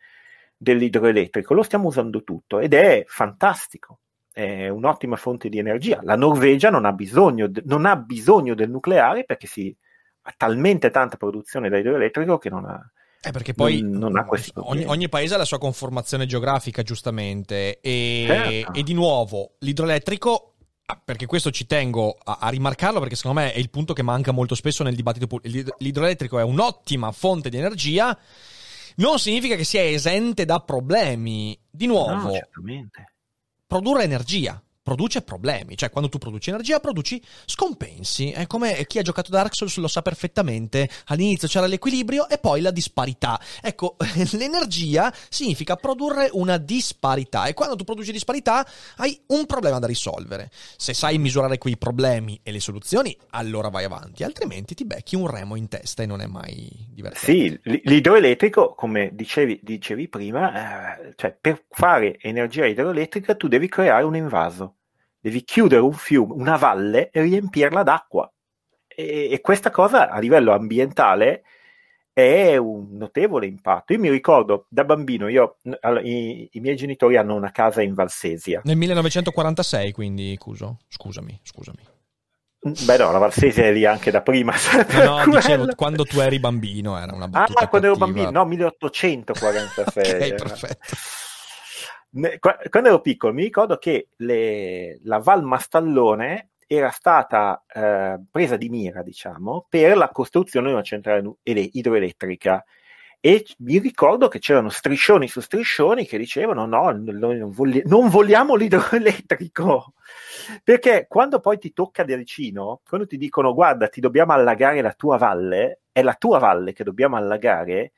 dell'idroelettrico, lo stiamo usando tutto ed è fantastico, è un'ottima fonte di energia. La Norvegia non ha bisogno, non ha bisogno del nucleare perché si ha talmente tanta produzione da idroelettrico che non ha, eh perché poi non, non ogni, ogni, paese ha la sua conformazione geografica, giustamente, e, certo. e, di nuovo l'idroelettrico ah, perché questo ci tengo a, a, rimarcarlo perché secondo me è il punto che manca molto spesso nel dibattito pubblico. L'idroelettrico è un'ottima fonte di energia, non significa che sia esente da problemi. Di nuovo, no, produrre energia produce problemi. Cioè, quando tu produci energia, produci scompensi. È come chi ha giocato Dark Souls lo sa perfettamente. All'inizio c'era l'equilibrio e poi la disparità. Ecco, l'energia significa produrre una disparità. E quando tu produci disparità, hai un problema da risolvere. Se sai misurare quei problemi e le soluzioni, allora vai avanti. Altrimenti ti becchi un remo in testa e non è mai divertente. Sì, l'idroelettrico, come dicevi, dicevi prima, eh, cioè per fare energia idroelettrica tu devi creare un invaso devi chiudere un fiume, una valle e riempirla d'acqua. E, e questa cosa a livello ambientale è un notevole impatto. Io mi ricordo da bambino, io, i, i, miei genitori hanno una casa in Valsesia. Nel 1946, quindi, Cuso? Scusami, scusami. Beh no, la Valsesia è lì anche da prima. No, no dicevo, quando tu eri bambino era una battuta Ah, quando ero bambino, no, 1846. ok, perfetto quando ero piccolo mi ricordo che le, la Val Mastallone era stata eh, presa di mira, diciamo, per la costruzione di una centrale idroelettrica. E mi ricordo che c'erano striscioni su striscioni che dicevano: no, non, vogli- non vogliamo l'idroelettrico. Perché quando poi ti tocca da vicino, quando ti dicono guarda, ti dobbiamo allagare la tua valle, è la tua valle che dobbiamo allagare,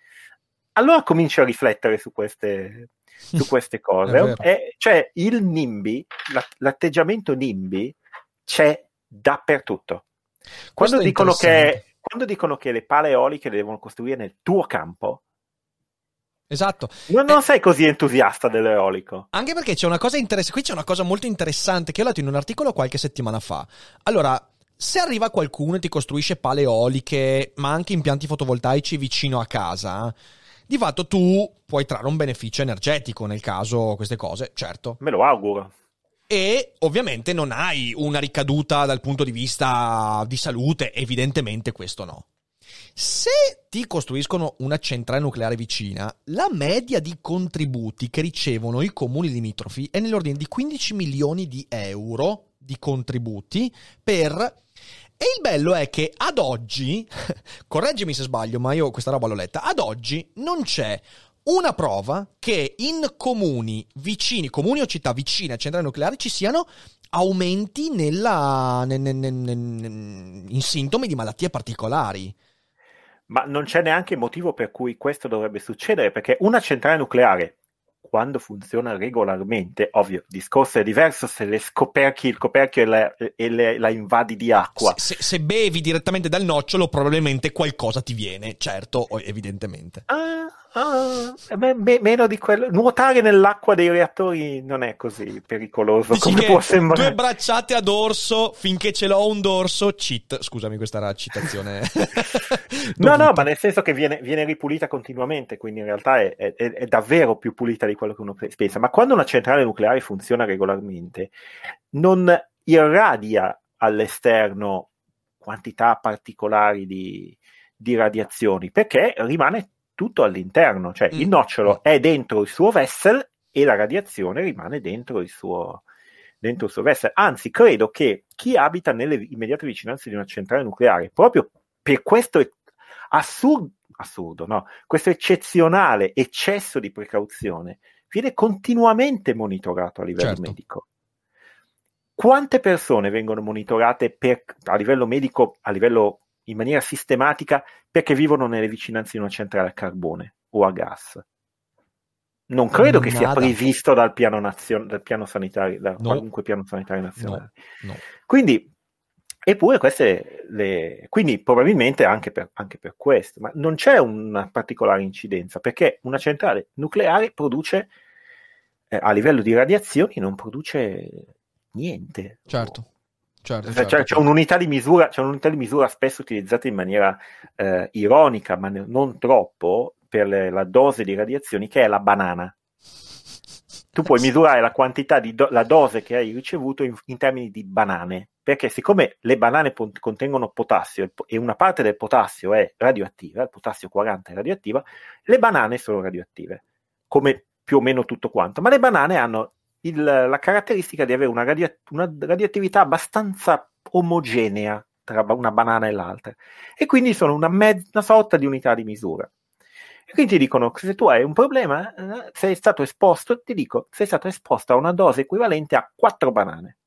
allora comincio a riflettere su queste, su queste cose. E, cioè il NIMBY, l'atteggiamento NIMBY c'è dappertutto. Quando dicono, che, quando dicono, che, le pale eoliche le devono costruire nel tuo campo, Esatto. Non, non eh, sei così entusiasta dell'eolico. Anche perché c'è una cosa interessante. Qui c'è una cosa molto interessante che ho letto in un articolo qualche settimana fa. Allora, se arriva qualcuno e ti costruisce pale eoliche, ma anche impianti fotovoltaici vicino a casa, di fatto tu puoi trarre un beneficio energetico nel caso queste cose, certo. Me lo auguro. E ovviamente non hai una ricaduta dal punto di vista di salute, evidentemente questo no. Se ti costruiscono una centrale nucleare vicina, la media di contributi che ricevono i comuni limitrofi è nell'ordine di 15 milioni di euro di contributi per e il bello è che ad oggi, correggimi se sbaglio, ma io questa roba l'ho letta, ad oggi non c'è una prova che in comuni vicini, comuni o città vicine a centrali nucleari ci siano aumenti nella, ne, ne, ne, in sintomi di malattie particolari. Ma non c'è neanche motivo per cui questo dovrebbe succedere, perché una centrale nucleare quando funziona regolarmente, ovvio, il discorso è diverso se le scoperchi il coperchio e la, e le, la invadi di acqua. Se, se, se, bevi direttamente dal nocciolo, probabilmente qualcosa ti viene, certo, evidentemente. Ah, ah, me, me, meno di quello. Nuotare nell'acqua dei reattori non è così pericoloso Dici come può sembrare. Due bracciate a dorso, finché ce l'ho un dorso, cheat. Scusami, questa era la citazione. no, no, ma nel senso che viene, viene, ripulita continuamente, quindi in realtà è, è, è davvero più pulita di quello che uno pensa, ma quando una centrale nucleare funziona regolarmente, non irradia all'esterno quantità particolari di, di radiazioni, perché rimane tutto all'interno, cioè mm. il nocciolo è dentro il suo vessel e la radiazione rimane dentro il suo, dentro il suo vessel. Anzi, credo che chi abita nelle immediate vicinanze di una centrale nucleare, proprio per questo assurdo, assurdo no? questo eccezionale eccesso di precauzione, viene continuamente monitorato a livello certo. medico. Quante persone vengono monitorate per, a livello medico, a livello in maniera sistematica, perché vivono nelle vicinanze di una centrale a carbone o a gas? Non credo che sia previsto dal piano, nazio- dal piano sanitario, da no. qualunque piano sanitario nazionale. No. No. Quindi, eppure queste le... Quindi probabilmente anche per, anche per questo, ma non c'è una particolare incidenza, perché una centrale nucleare produce eh, a livello di radiazioni non produce niente. Certo. Certo, certo, c'è, c'è, un'unità di misura, c'è un'unità di misura spesso utilizzata in maniera eh, ironica, ma non troppo, per le, la dose di radiazioni, che è la banana. Tu puoi misurare la quantità di do- la dose che hai ricevuto in, in, termini di banane, perché siccome le banane po- contengono potassio e una parte del potassio è radioattiva, il potassio 40 è radioattiva, le banane sono radioattive, come più o meno tutto quanto, ma le banane hanno il, la caratteristica di avere una, radio, una radioattività abbastanza omogenea tra una banana e l'altra e quindi sono una, mezza, una sorta di unità di misura. E quindi ti dicono se tu hai un problema, eh, sei stato esposto, ti dico, sei stato esposto a una dose equivalente a quattro banane.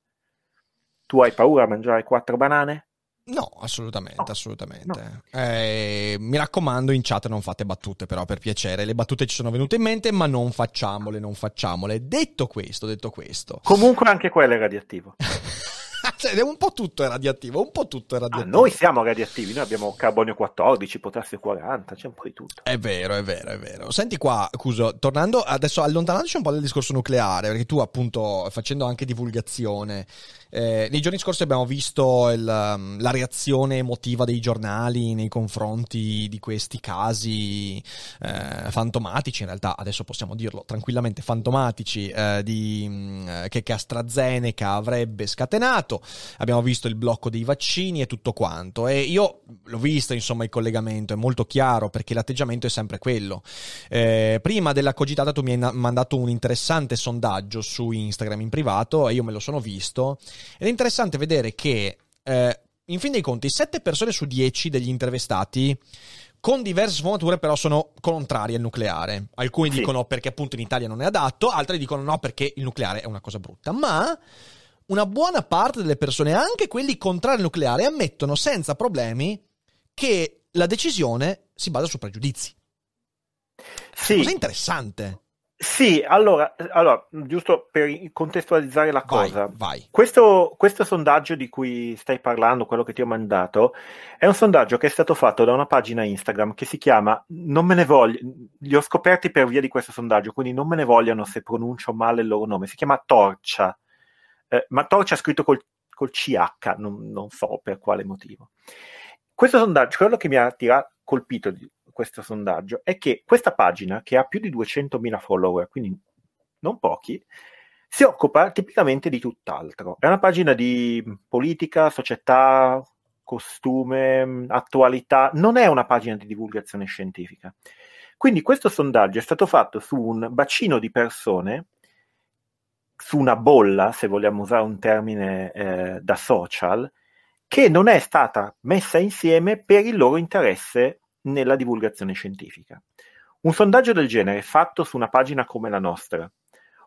Tu hai paura a mangiare quattro banane? No, assolutamente, no. assolutamente. No. Eh, mi raccomando, in chat non fate battute, però, per piacere. Le battute ci sono venute in mente, ma non facciamole, non facciamole. Detto questo, detto questo. Comunque anche quello è radioattivo. cioè, un po' tutto è radioattivo, un po' tutto è radioattivo. Ah, noi siamo radioattivi, noi abbiamo carbonio 14, potassio 40, c'è un po' di tutto. È vero, è vero, è vero. Senti qua, Cuso, tornando adesso, allontanandoci un po' dal discorso nucleare, perché tu appunto, facendo anche divulgazione, eh, nei giorni scorsi abbiamo visto il, um, la reazione emotiva dei giornali nei confronti di questi casi eh, fantomatici, in realtà adesso possiamo dirlo tranquillamente fantomatici, eh, di, mm, che, che AstraZeneca avrebbe scatenato abbiamo visto il blocco dei vaccini e tutto quanto. E io l'ho visto, insomma, il collegamento è molto chiaro perché l'atteggiamento è sempre quello. Eh, prima della cogitata tu mi hai na- mandato un interessante sondaggio su Instagram in privato e io me lo sono visto. Ed è interessante vedere che, eh, in fin dei conti, 7 persone su 10 degli intervistati con diverse sfumature però sono contrari al nucleare. Alcuni sì. dicono perché appunto in Italia non è adatto, altri dicono no perché il nucleare è una cosa brutta. Ma una buona parte delle persone, anche quelli contrari al nucleare, ammettono senza problemi che la decisione si basa su pregiudizi. Sì. Cosa interessante. Sì, allora, allora, giusto per contestualizzare la vai, cosa, vai. Questo, questo, sondaggio di cui stai parlando, quello che ti ho mandato, è un sondaggio che è stato fatto da una pagina Instagram che si chiama Non me ne voglio, li ho scoperti per via di questo sondaggio, quindi non me ne vogliono se pronuncio male il loro nome, si chiama Torcia, eh, ma Torcia ha scritto col, col CH, non, non, so per quale motivo. Questo sondaggio, quello che mi ha tirato, colpito di questo sondaggio è che questa pagina, che ha più di 200.000 follower, quindi non pochi, si occupa tipicamente di tutt'altro. È una pagina di politica, società, costume, attualità, non è una pagina di divulgazione scientifica. Quindi questo sondaggio è stato fatto su un bacino di persone su una bolla, se vogliamo usare un termine eh, da social, che non è stata messa insieme per il loro interesse nella divulgazione scientifica. Un sondaggio del genere fatto su una pagina come la nostra,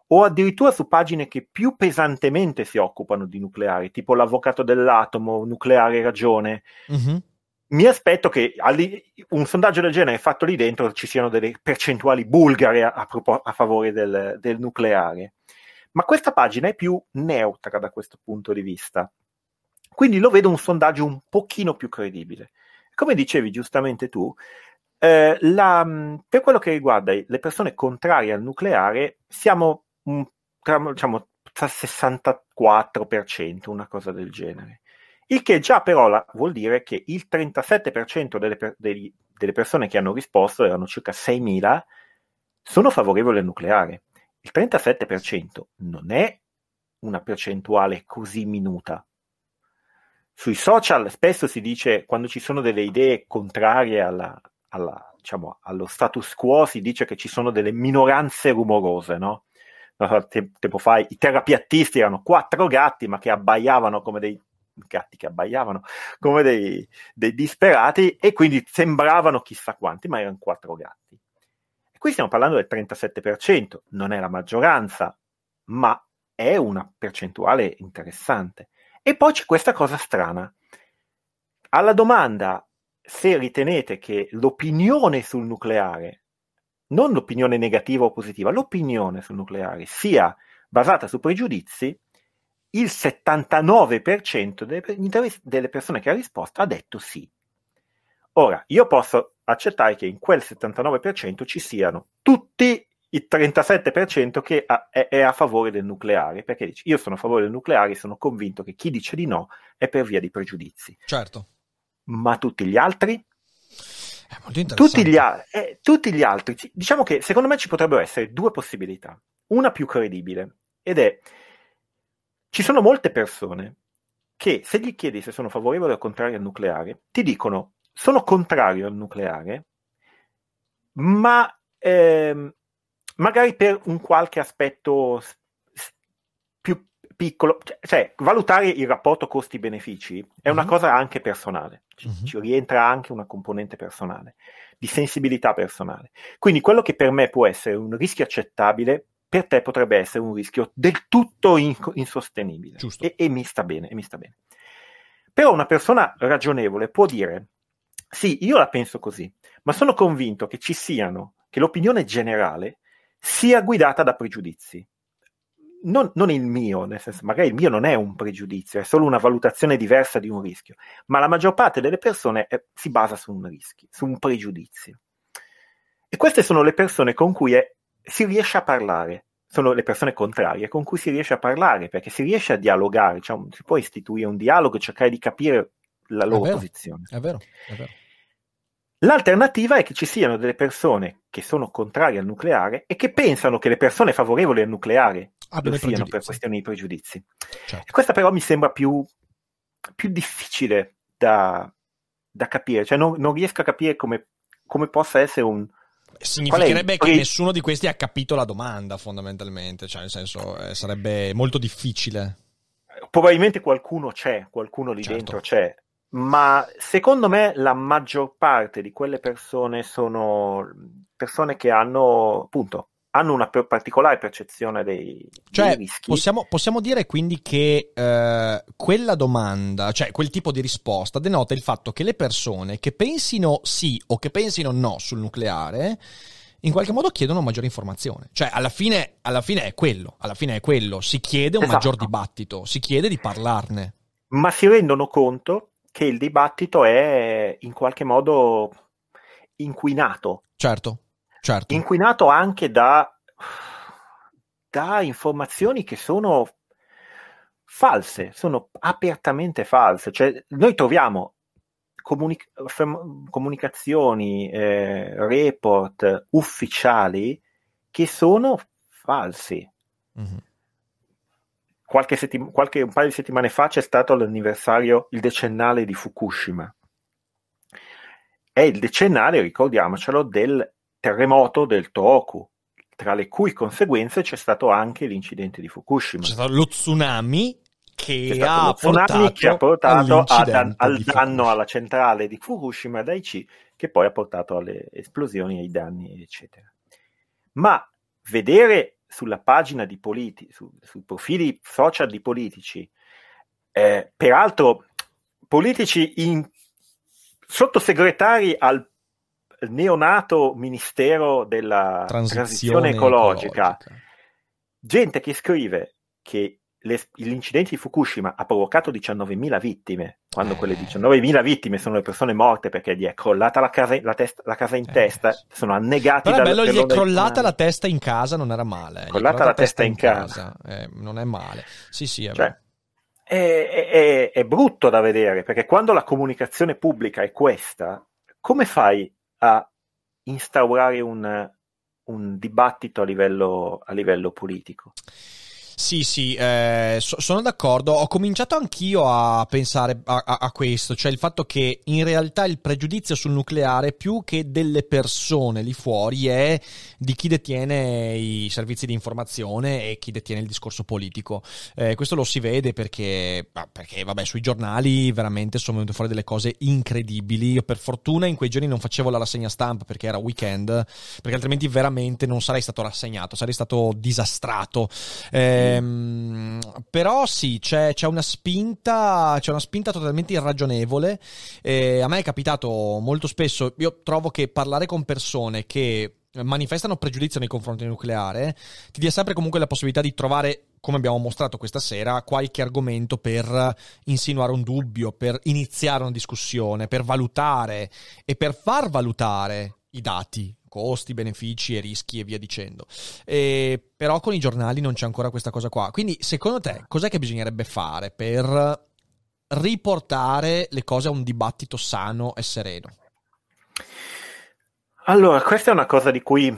o addirittura su pagine che più pesantemente si occupano di nucleari, tipo l'avvocato dell'atomo, nucleare ragione, mm-hmm. mi aspetto che un sondaggio del genere fatto lì dentro ci siano delle percentuali bulgare a, a, a favore del, del nucleare. Ma questa pagina è più neutra da questo punto di vista. Quindi lo vedo un sondaggio un pochino più credibile. Come dicevi giustamente tu, eh, la, per quello che riguarda le persone contrarie al nucleare, siamo un, diciamo, tra 64%, una cosa del genere. Il che già però la, vuol dire che il 37% delle, dei, delle persone che hanno risposto, erano circa 6.000, sono favorevoli al nucleare il 37% non è una percentuale così minuta. Sui social spesso si dice, quando ci sono delle idee contrarie alla, alla, diciamo, allo status quo, si dice che ci sono delle minoranze rumorose, no? Tempo fa i terapiattisti erano quattro gatti, ma che abbaiavano come dei gatti che abbaiavano come dei, dei disperati e quindi sembravano chissà quanti, ma erano quattro gatti. Qui stiamo parlando del 37%, non è la maggioranza, ma è una percentuale interessante. E poi c'è questa cosa strana. Alla domanda se ritenete che l'opinione sul nucleare, non l'opinione negativa o positiva, l'opinione sul nucleare sia basata su pregiudizi, il 79% delle, persone che ha risposto ha detto sì. Ora, io posso accettare che in quel 79% ci siano tutti il 37% che è, a favore del nucleare, perché dice io sono a favore del nucleare e sono convinto che chi dice di no è per via di pregiudizi. Certo. Ma tutti gli altri? Tutti gli, eh, tutti gli altri, diciamo che secondo me ci potrebbero essere due possibilità. Una più credibile, ed è ci sono molte persone che se gli chiedi se sono favorevoli o contrari al nucleare, ti dicono sono contrario al nucleare, ma ehm, magari per un qualche aspetto piccolo, cioè, valutare il rapporto costi-benefici è una Mhm. cosa anche personale, ci, Mhm. ci rientra anche una componente personale, di sensibilità personale. Quindi quello che per me può essere un rischio accettabile, per te potrebbe essere un rischio del tutto in- insostenibile. E, e mi sta bene, e mi sta bene. Però una persona ragionevole può dire, sì, io la penso così, ma sono convinto che ci siano, che l'opinione generale sia guidata da pregiudizi. Non, non il mio, nel senso, magari il mio non è un pregiudizio, è solo una valutazione diversa di un rischio, ma la maggior parte delle persone eh, si basa su un rischio, su un pregiudizio. E queste sono le persone con cui è- si riesce a parlare, sono le persone contrarie con cui si riesce a parlare, perché si riesce a dialogare, cioè, si può istituire un dialogo cercare di capire la loro vero. posizione. È vero, è vero. L'alternativa è che ci siano delle persone che sono contrarie al nucleare e che pensano che le persone favorevoli al nucleare Abbiano lo siano per questioni di pregiudizi. Certo. Questa però mi sembra più, più difficile da, da capire, cioè non, non riesco a capire come, come possa essere un... Significherebbe è che nessuno di questi ha capito la domanda, fondamentalmente. Cioè, nel senso, eh, sarebbe molto difficile. Probabilmente qualcuno c'è, qualcuno lì Certo. dentro c'è, ma secondo me la maggior parte di quelle persone sono persone che hanno, appunto, hanno una particolare percezione dei, Cioè, dei rischi. possiamo, possiamo dire quindi che eh, quella domanda, cioè quel tipo di risposta, denota il fatto che le persone che pensino sì o che pensino no sul nucleare, in qualche modo chiedono maggiore informazione. Cioè, alla fine, alla fine è quello, alla fine è quello. Si chiede un Esatto. maggior dibattito, si chiede di parlarne. ma si rendono conto che il dibattito è in qualche modo inquinato, Certo, certo. inquinato anche da, da informazioni che sono false, sono apertamente false. Cioè, noi troviamo comuni- comunicazioni, eh, report ufficiali che sono falsi. Mhm. Qualche, settim- qualche- un paio di settimane fa c'è stato l'anniversario, il decennale di Fukushima. È il decennale, ricordiamocelo, del terremoto del Tohoku, tra le cui conseguenze c'è stato anche l'incidente di Fukushima. C'è stato lo tsunami che ha portato, che ha portato all'incidente al danno alla centrale di Fukushima Daiichi, che poi ha portato alle esplosioni, ai danni, eccetera. Ma vedere sulla pagina di politici, su, sui profili social di politici, eh, peraltro politici in, sottosegretari al neonato Ministero della Transizione, ecologica, gente che scrive che le- l'incidente di Fukushima ha provocato 19.000 vittime, quando quelle 19.000 vittime sono le persone morte perché gli è crollata la casa, la testa- la casa in Eh, testa, sono annegati Però è bello, gli è crollata la testa in casa, non era male. È Crollata la testa in casa. Eh, non è male. Sì, sì, è Cioè, è- è- è brutto da vedere perché quando la comunicazione pubblica è questa, come fai a instaurare un, un dibattito a livello, a livello politico? Sì, sì, eh, so- sono d'accordo. Ho cominciato anch'io a pensare a, a- a questo, cioè il fatto che in realtà il pregiudizio sul nucleare, più che delle persone lì fuori, è di chi detiene i servizi di informazione e chi detiene il discorso politico. Eh, questo lo si vede perché, perché, vabbè, sui giornali veramente sono venute fuori delle cose incredibili. Io per fortuna in quei giorni non facevo la rassegna stampa perché era weekend, perché altrimenti veramente non sarei stato rassegnato, sarei stato disastrato. Ehm, però sì, c'è, c'è una spinta, c'è una spinta totalmente irragionevole. Eh, a me è capitato molto spesso, io trovo che parlare con persone che manifestano pregiudizio nei confronti del nucleare ti dia sempre comunque la possibilità di trovare come abbiamo mostrato questa sera, qualche argomento per insinuare un dubbio, per iniziare una discussione, per valutare e per far valutare i dati, costi, benefici e rischi e via dicendo. E, però con i giornali non c'è ancora questa cosa qua. Quindi, secondo te, cos'è che bisognerebbe fare per riportare le cose a un dibattito sano e sereno? Allora, questa è una cosa di cui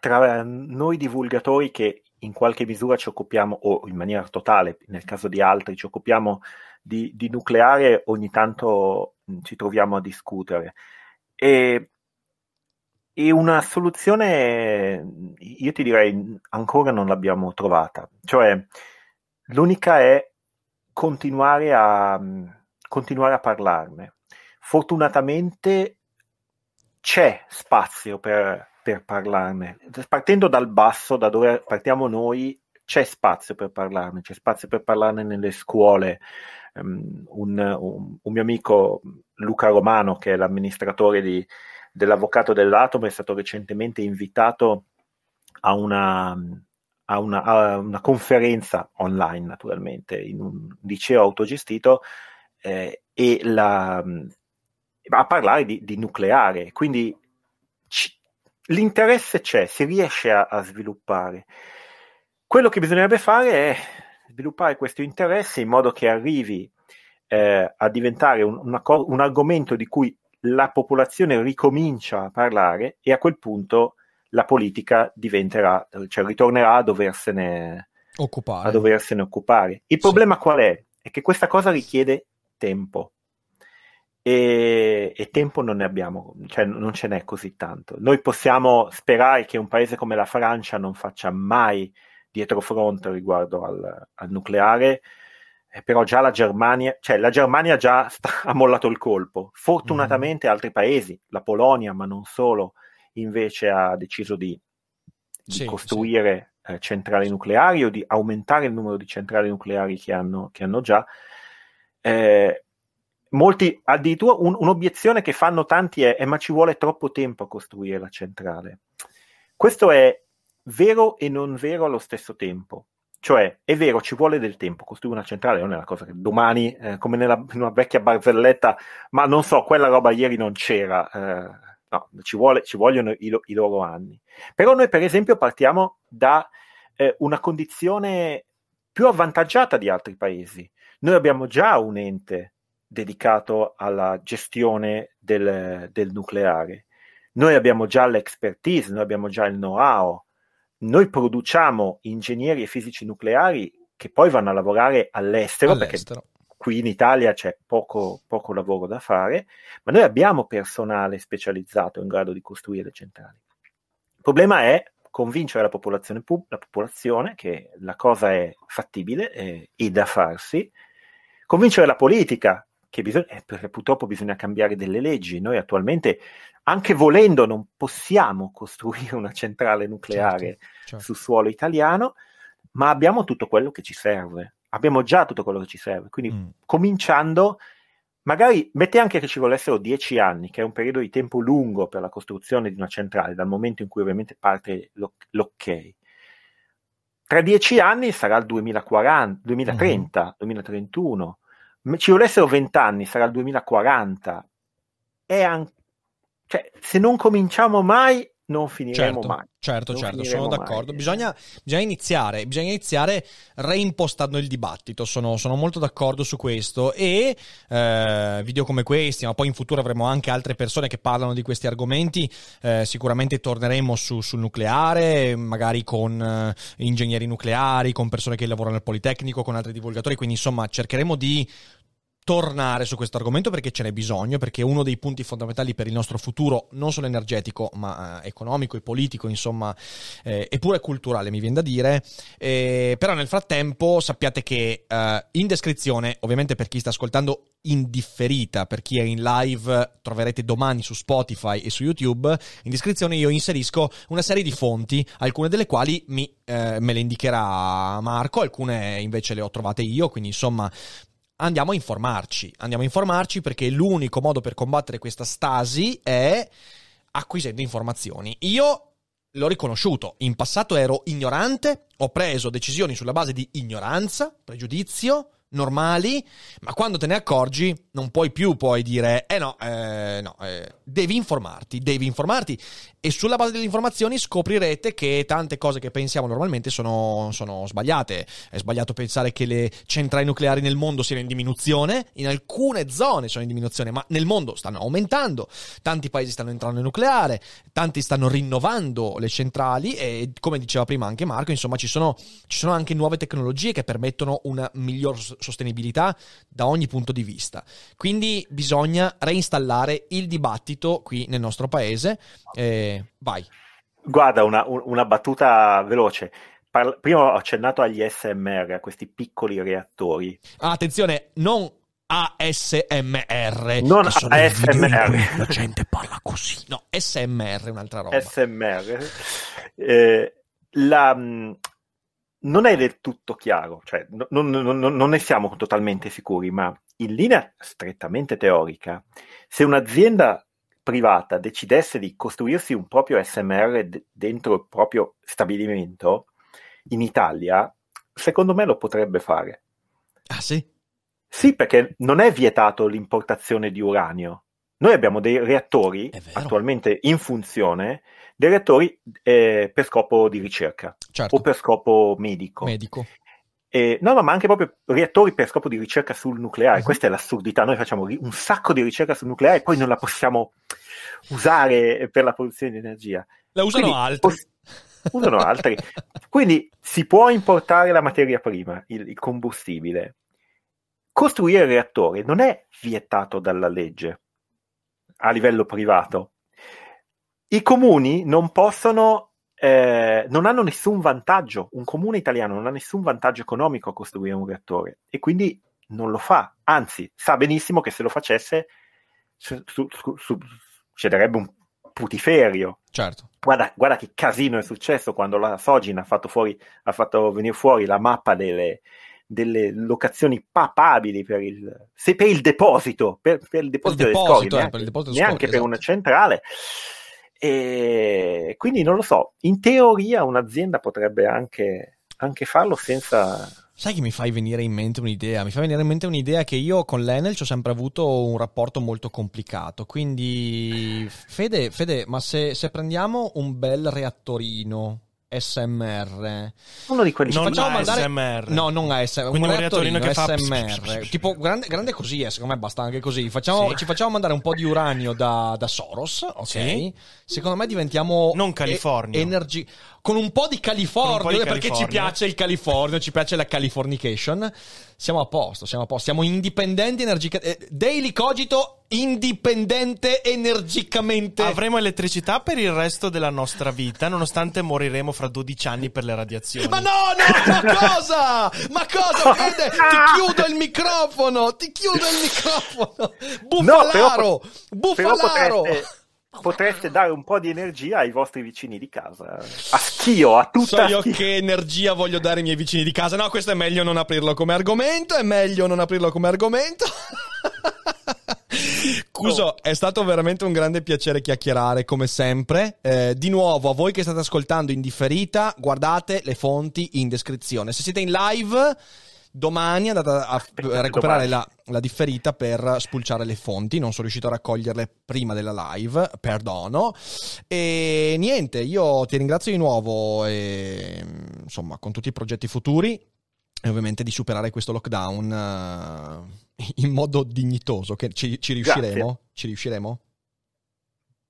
tra noi divulgatori che in qualche misura ci occupiamo, o in maniera totale, nel caso di altri, ci occupiamo di, di nucleare, ogni tanto ci troviamo a discutere. E, e una soluzione, io ti direi, ancora non l'abbiamo trovata. Cioè, l'unica è continuare a, continuare a parlarne. Fortunatamente c'è spazio per, per parlarne. Partendo dal basso, da dove partiamo noi, c'è spazio per parlarne, c'è spazio per parlarne nelle scuole. Um, un, un, un, mio amico Luca Romano, che è l'amministratore di, dell'Avvocato dell'Atomo, è stato recentemente invitato a una, a una, a una conferenza online, naturalmente, in un liceo autogestito, eh, e la, a parlare di, di nucleare. Quindi c- l'interesse c'è, si riesce a, a sviluppare. Quello che bisognerebbe fare è sviluppare questo interesse in modo che arrivi eh, a diventare un, una, un, argomento di cui la popolazione ricomincia a parlare e a quel punto la politica diventerà, cioè ritornerà a doversene occupare. A doversene occupare. Il problema sì. qual è? È che questa cosa richiede tempo e, e, tempo non ne abbiamo, cioè non ce n'è così tanto. Noi possiamo sperare che un paese come la Francia non faccia mai dietro fronte riguardo al, al nucleare, però già la Germania, cioè la Germania già sta, ha mollato il colpo. Fortunatamente mm. altri paesi, la Polonia, ma non solo, invece ha deciso di, di sì, costruire sì. Eh, centrali nucleari o di aumentare il numero di centrali nucleari che hanno, che hanno già. Eh, molti addirittura un, un'obiezione che fanno tanti è, è ma ci vuole troppo tempo a costruire la centrale. Questo è vero e non vero allo stesso tempo. Cioè, è vero, ci vuole del tempo, costruire una centrale non è una cosa che domani, eh, come nella, in una vecchia barzelletta, ma non so, quella roba ieri non c'era. Eh, no, ci, vuole, ci vogliono i, i, loro anni. Però noi, per esempio, partiamo da eh, una condizione più avvantaggiata di altri paesi. Noi abbiamo già un ente dedicato alla gestione del, del nucleare. Noi abbiamo già l'expertise, noi abbiamo già il know-how, noi produciamo ingegneri e fisici nucleari che poi vanno a lavorare all'estero, all'estero. perché qui in Italia c'è poco, poco, lavoro da fare, ma noi abbiamo personale specializzato in grado di costruire le centrali. Il problema è convincere la popolazione, la popolazione che la cosa è fattibile eh, e da farsi, convincere la politica che bisogna, eh, perché purtroppo bisogna cambiare delle leggi. Noi attualmente, anche volendo, non possiamo costruire una centrale nucleare certo, certo. su suolo italiano, ma abbiamo tutto quello che ci serve. Abbiamo già tutto quello che ci serve. Quindi, mm. cominciando, magari mette anche che ci volessero dieci anni, che è un periodo di tempo lungo per la costruzione di una centrale, dal momento in cui ovviamente parte l'ok. l'ok. Tra dieci anni sarà il 2040, 2030, mm-hmm. 2031 ci volessero vent'anni, sarà il 2040. È an- cioè, se non cominciamo mai, non finiremo certo, mai. Certo, non certo, sono d'accordo. Bisogna, bisogna, iniziare, bisogna iniziare reimpostando il dibattito. Sono, sono molto d'accordo su questo. E eh, video come questi, ma poi in futuro avremo anche altre persone che parlano di questi argomenti. Eh, sicuramente torneremo su, sul nucleare, magari con eh, ingegneri nucleari, con persone che lavorano al Politecnico, con altri divulgatori. Quindi, insomma, cercheremo di tornare su questo argomento perché ce n'è bisogno, perché uno dei punti fondamentali per il nostro futuro, non solo energetico, ma eh, economico e politico, insomma, eh, e culturale, mi viene da dire. Eh, però nel frattempo sappiate che eh, in descrizione, ovviamente per chi sta ascoltando in differita, per chi è in live, troverete domani su Spotify e su YouTube, in descrizione io inserisco una serie di fonti, alcune delle quali mi, eh, me le indicherà Marco, alcune invece le ho trovate io, quindi insomma andiamo a informarci. Andiamo a informarci perché l'unico modo per combattere questa stasi è acquisendo informazioni. Io l'ho riconosciuto, in passato ero ignorante, ho preso decisioni sulla base di ignoranza, pregiudizio, normali, ma quando te ne accorgi non puoi più poi dire, eh no, eh, no, eh, devi informarti, devi informarti. E sulla base delle informazioni scoprirete che tante cose che pensiamo normalmente sono, sono sbagliate. È sbagliato pensare che le centrali nucleari nel mondo siano in diminuzione, in alcune zone sono in diminuzione, ma nel mondo stanno aumentando, tanti paesi stanno entrando in nucleare, tanti stanno rinnovando le centrali e come diceva prima anche Marco, insomma ci sono, ci sono anche nuove tecnologie che permettono una miglior sostenibilità da ogni punto di vista. Quindi bisogna reinstallare il dibattito qui nel nostro paese. Eh, vai. Guarda, una, una battuta veloce. prima ho accennato agli SMR, a questi piccoli reattori. Ah, attenzione, non ASMR. Non ASMR. La gente parla così. No, SMR è un'altra roba. SMR. Eh, la, mh, non è del tutto chiaro, cioè no- non, non- non- non ne siamo totalmente sicuri, ma in linea strettamente teorica, se un'azienda privata decidesse di costruirsi un proprio SMR de- dentro il proprio stabilimento in Italia, secondo me lo potrebbe fare. Ah, sì? Sì, perché non è vietato l'importazione di uranio. Noi abbiamo dei reattori attualmente in funzione, dei reattori eh, per scopo di ricerca Certo. o per scopo medico. Medico. Eh, no, no, ma anche proprio reattori per scopo di ricerca sul nucleare. Mhm. Questa è l'assurdità. Noi facciamo ri- un sacco di ricerca sul nucleare e poi non la possiamo usare per la produzione di energia. La usano Quindi, altri. poss- usano altri. Quindi si può importare la materia prima, il, il combustibile. Costruire il reattore non è vietato dalla legge a livello privato. I comuni non possono, eh, non hanno nessun vantaggio. Un comune italiano non ha nessun vantaggio economico a costruire un reattore e quindi non lo fa. Anzi, sa benissimo che se lo facesse su- su- su- su- succederebbe un putiferio. Certo. Guarda, guarda che casino è successo quando la Sogin ha fatto, fuori, ha fatto venire fuori la mappa delle, delle locazioni papabili per il, se per il deposito, per, per il deposito, Per il deposito, scorie, eh, per il deposito neanche scorie, per esatto. una centrale. E quindi non lo so, in teoria un'azienda potrebbe anche, anche farlo senza... Sai che mi fai venire in mente un'idea? Mi fa venire in mente un'idea che io con l'Enel ci ho sempre avuto un rapporto molto complicato. Quindi, Fede, Fede ma se, se prendiamo un bel reattorino SMR, Uno di quelli ci Non facciamo a mandare... SMR. No, non ASMR, Quindi un un reattorino che fa- SMR. Tipo, grande, grande così, eh, secondo me basta anche così. Facciamo- Sì. Ci facciamo mandare un po' di uranio da, da Soros, ok? Sì. Secondo me diventiamo... Non California. e- energy- con un po' di California, po' di perché ci California. piace il California, ci piace la Californication. Siamo a posto, siamo a posto. Siamo indipendenti energicamente. Daily Cogito indipendente energicamente. Avremo elettricità per il resto della nostra vita, nonostante moriremo fra 12 anni per le radiazioni. Ma no, no, ma cosa? Ma cosa, Fede? Ti chiudo il microfono, ti chiudo il microfono. Bufalaro, però bufalaro. potreste, potreste dare un po' di energia ai vostri vicini di casa. A schio, a tutta So io schio. che energia voglio dare ai miei vicini di casa. No, questo è meglio non aprirlo come argomento. È meglio non aprirlo come argomento. Cuso, è stato veramente un grande piacere chiacchierare come sempre. Eh, di nuovo, a voi che state ascoltando in differita, guardate le fonti in descrizione. Se siete in live, domani andate a a Aspettate recuperare la, la differita per spulciare le fonti. Non sono riuscito a raccoglierle prima della live, perdono. E niente, io ti ringrazio di nuovo e insomma, con tutti i progetti futuri e ovviamente di superare questo lockdown eh, in modo dignitoso. Che ci, ci riusciremo? Grazie. Ci riusciremo?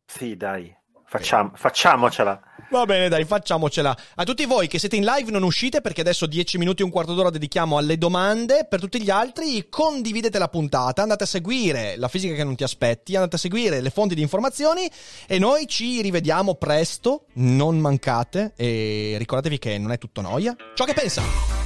Sì, dai, facciamo, facciamocela. Va bene, dai, facciamocela. A tutti voi che siete in live non uscite perché adesso 10 minuti e un quarto d'ora dedichiamo alle domande. Per tutti gli altri condividete la puntata, andate a seguire la fisica che non ti aspetti, andate a seguire le fonti di informazioni e noi ci rivediamo presto, non mancate e ricordatevi che non è tutto noia. Ciò che pensa.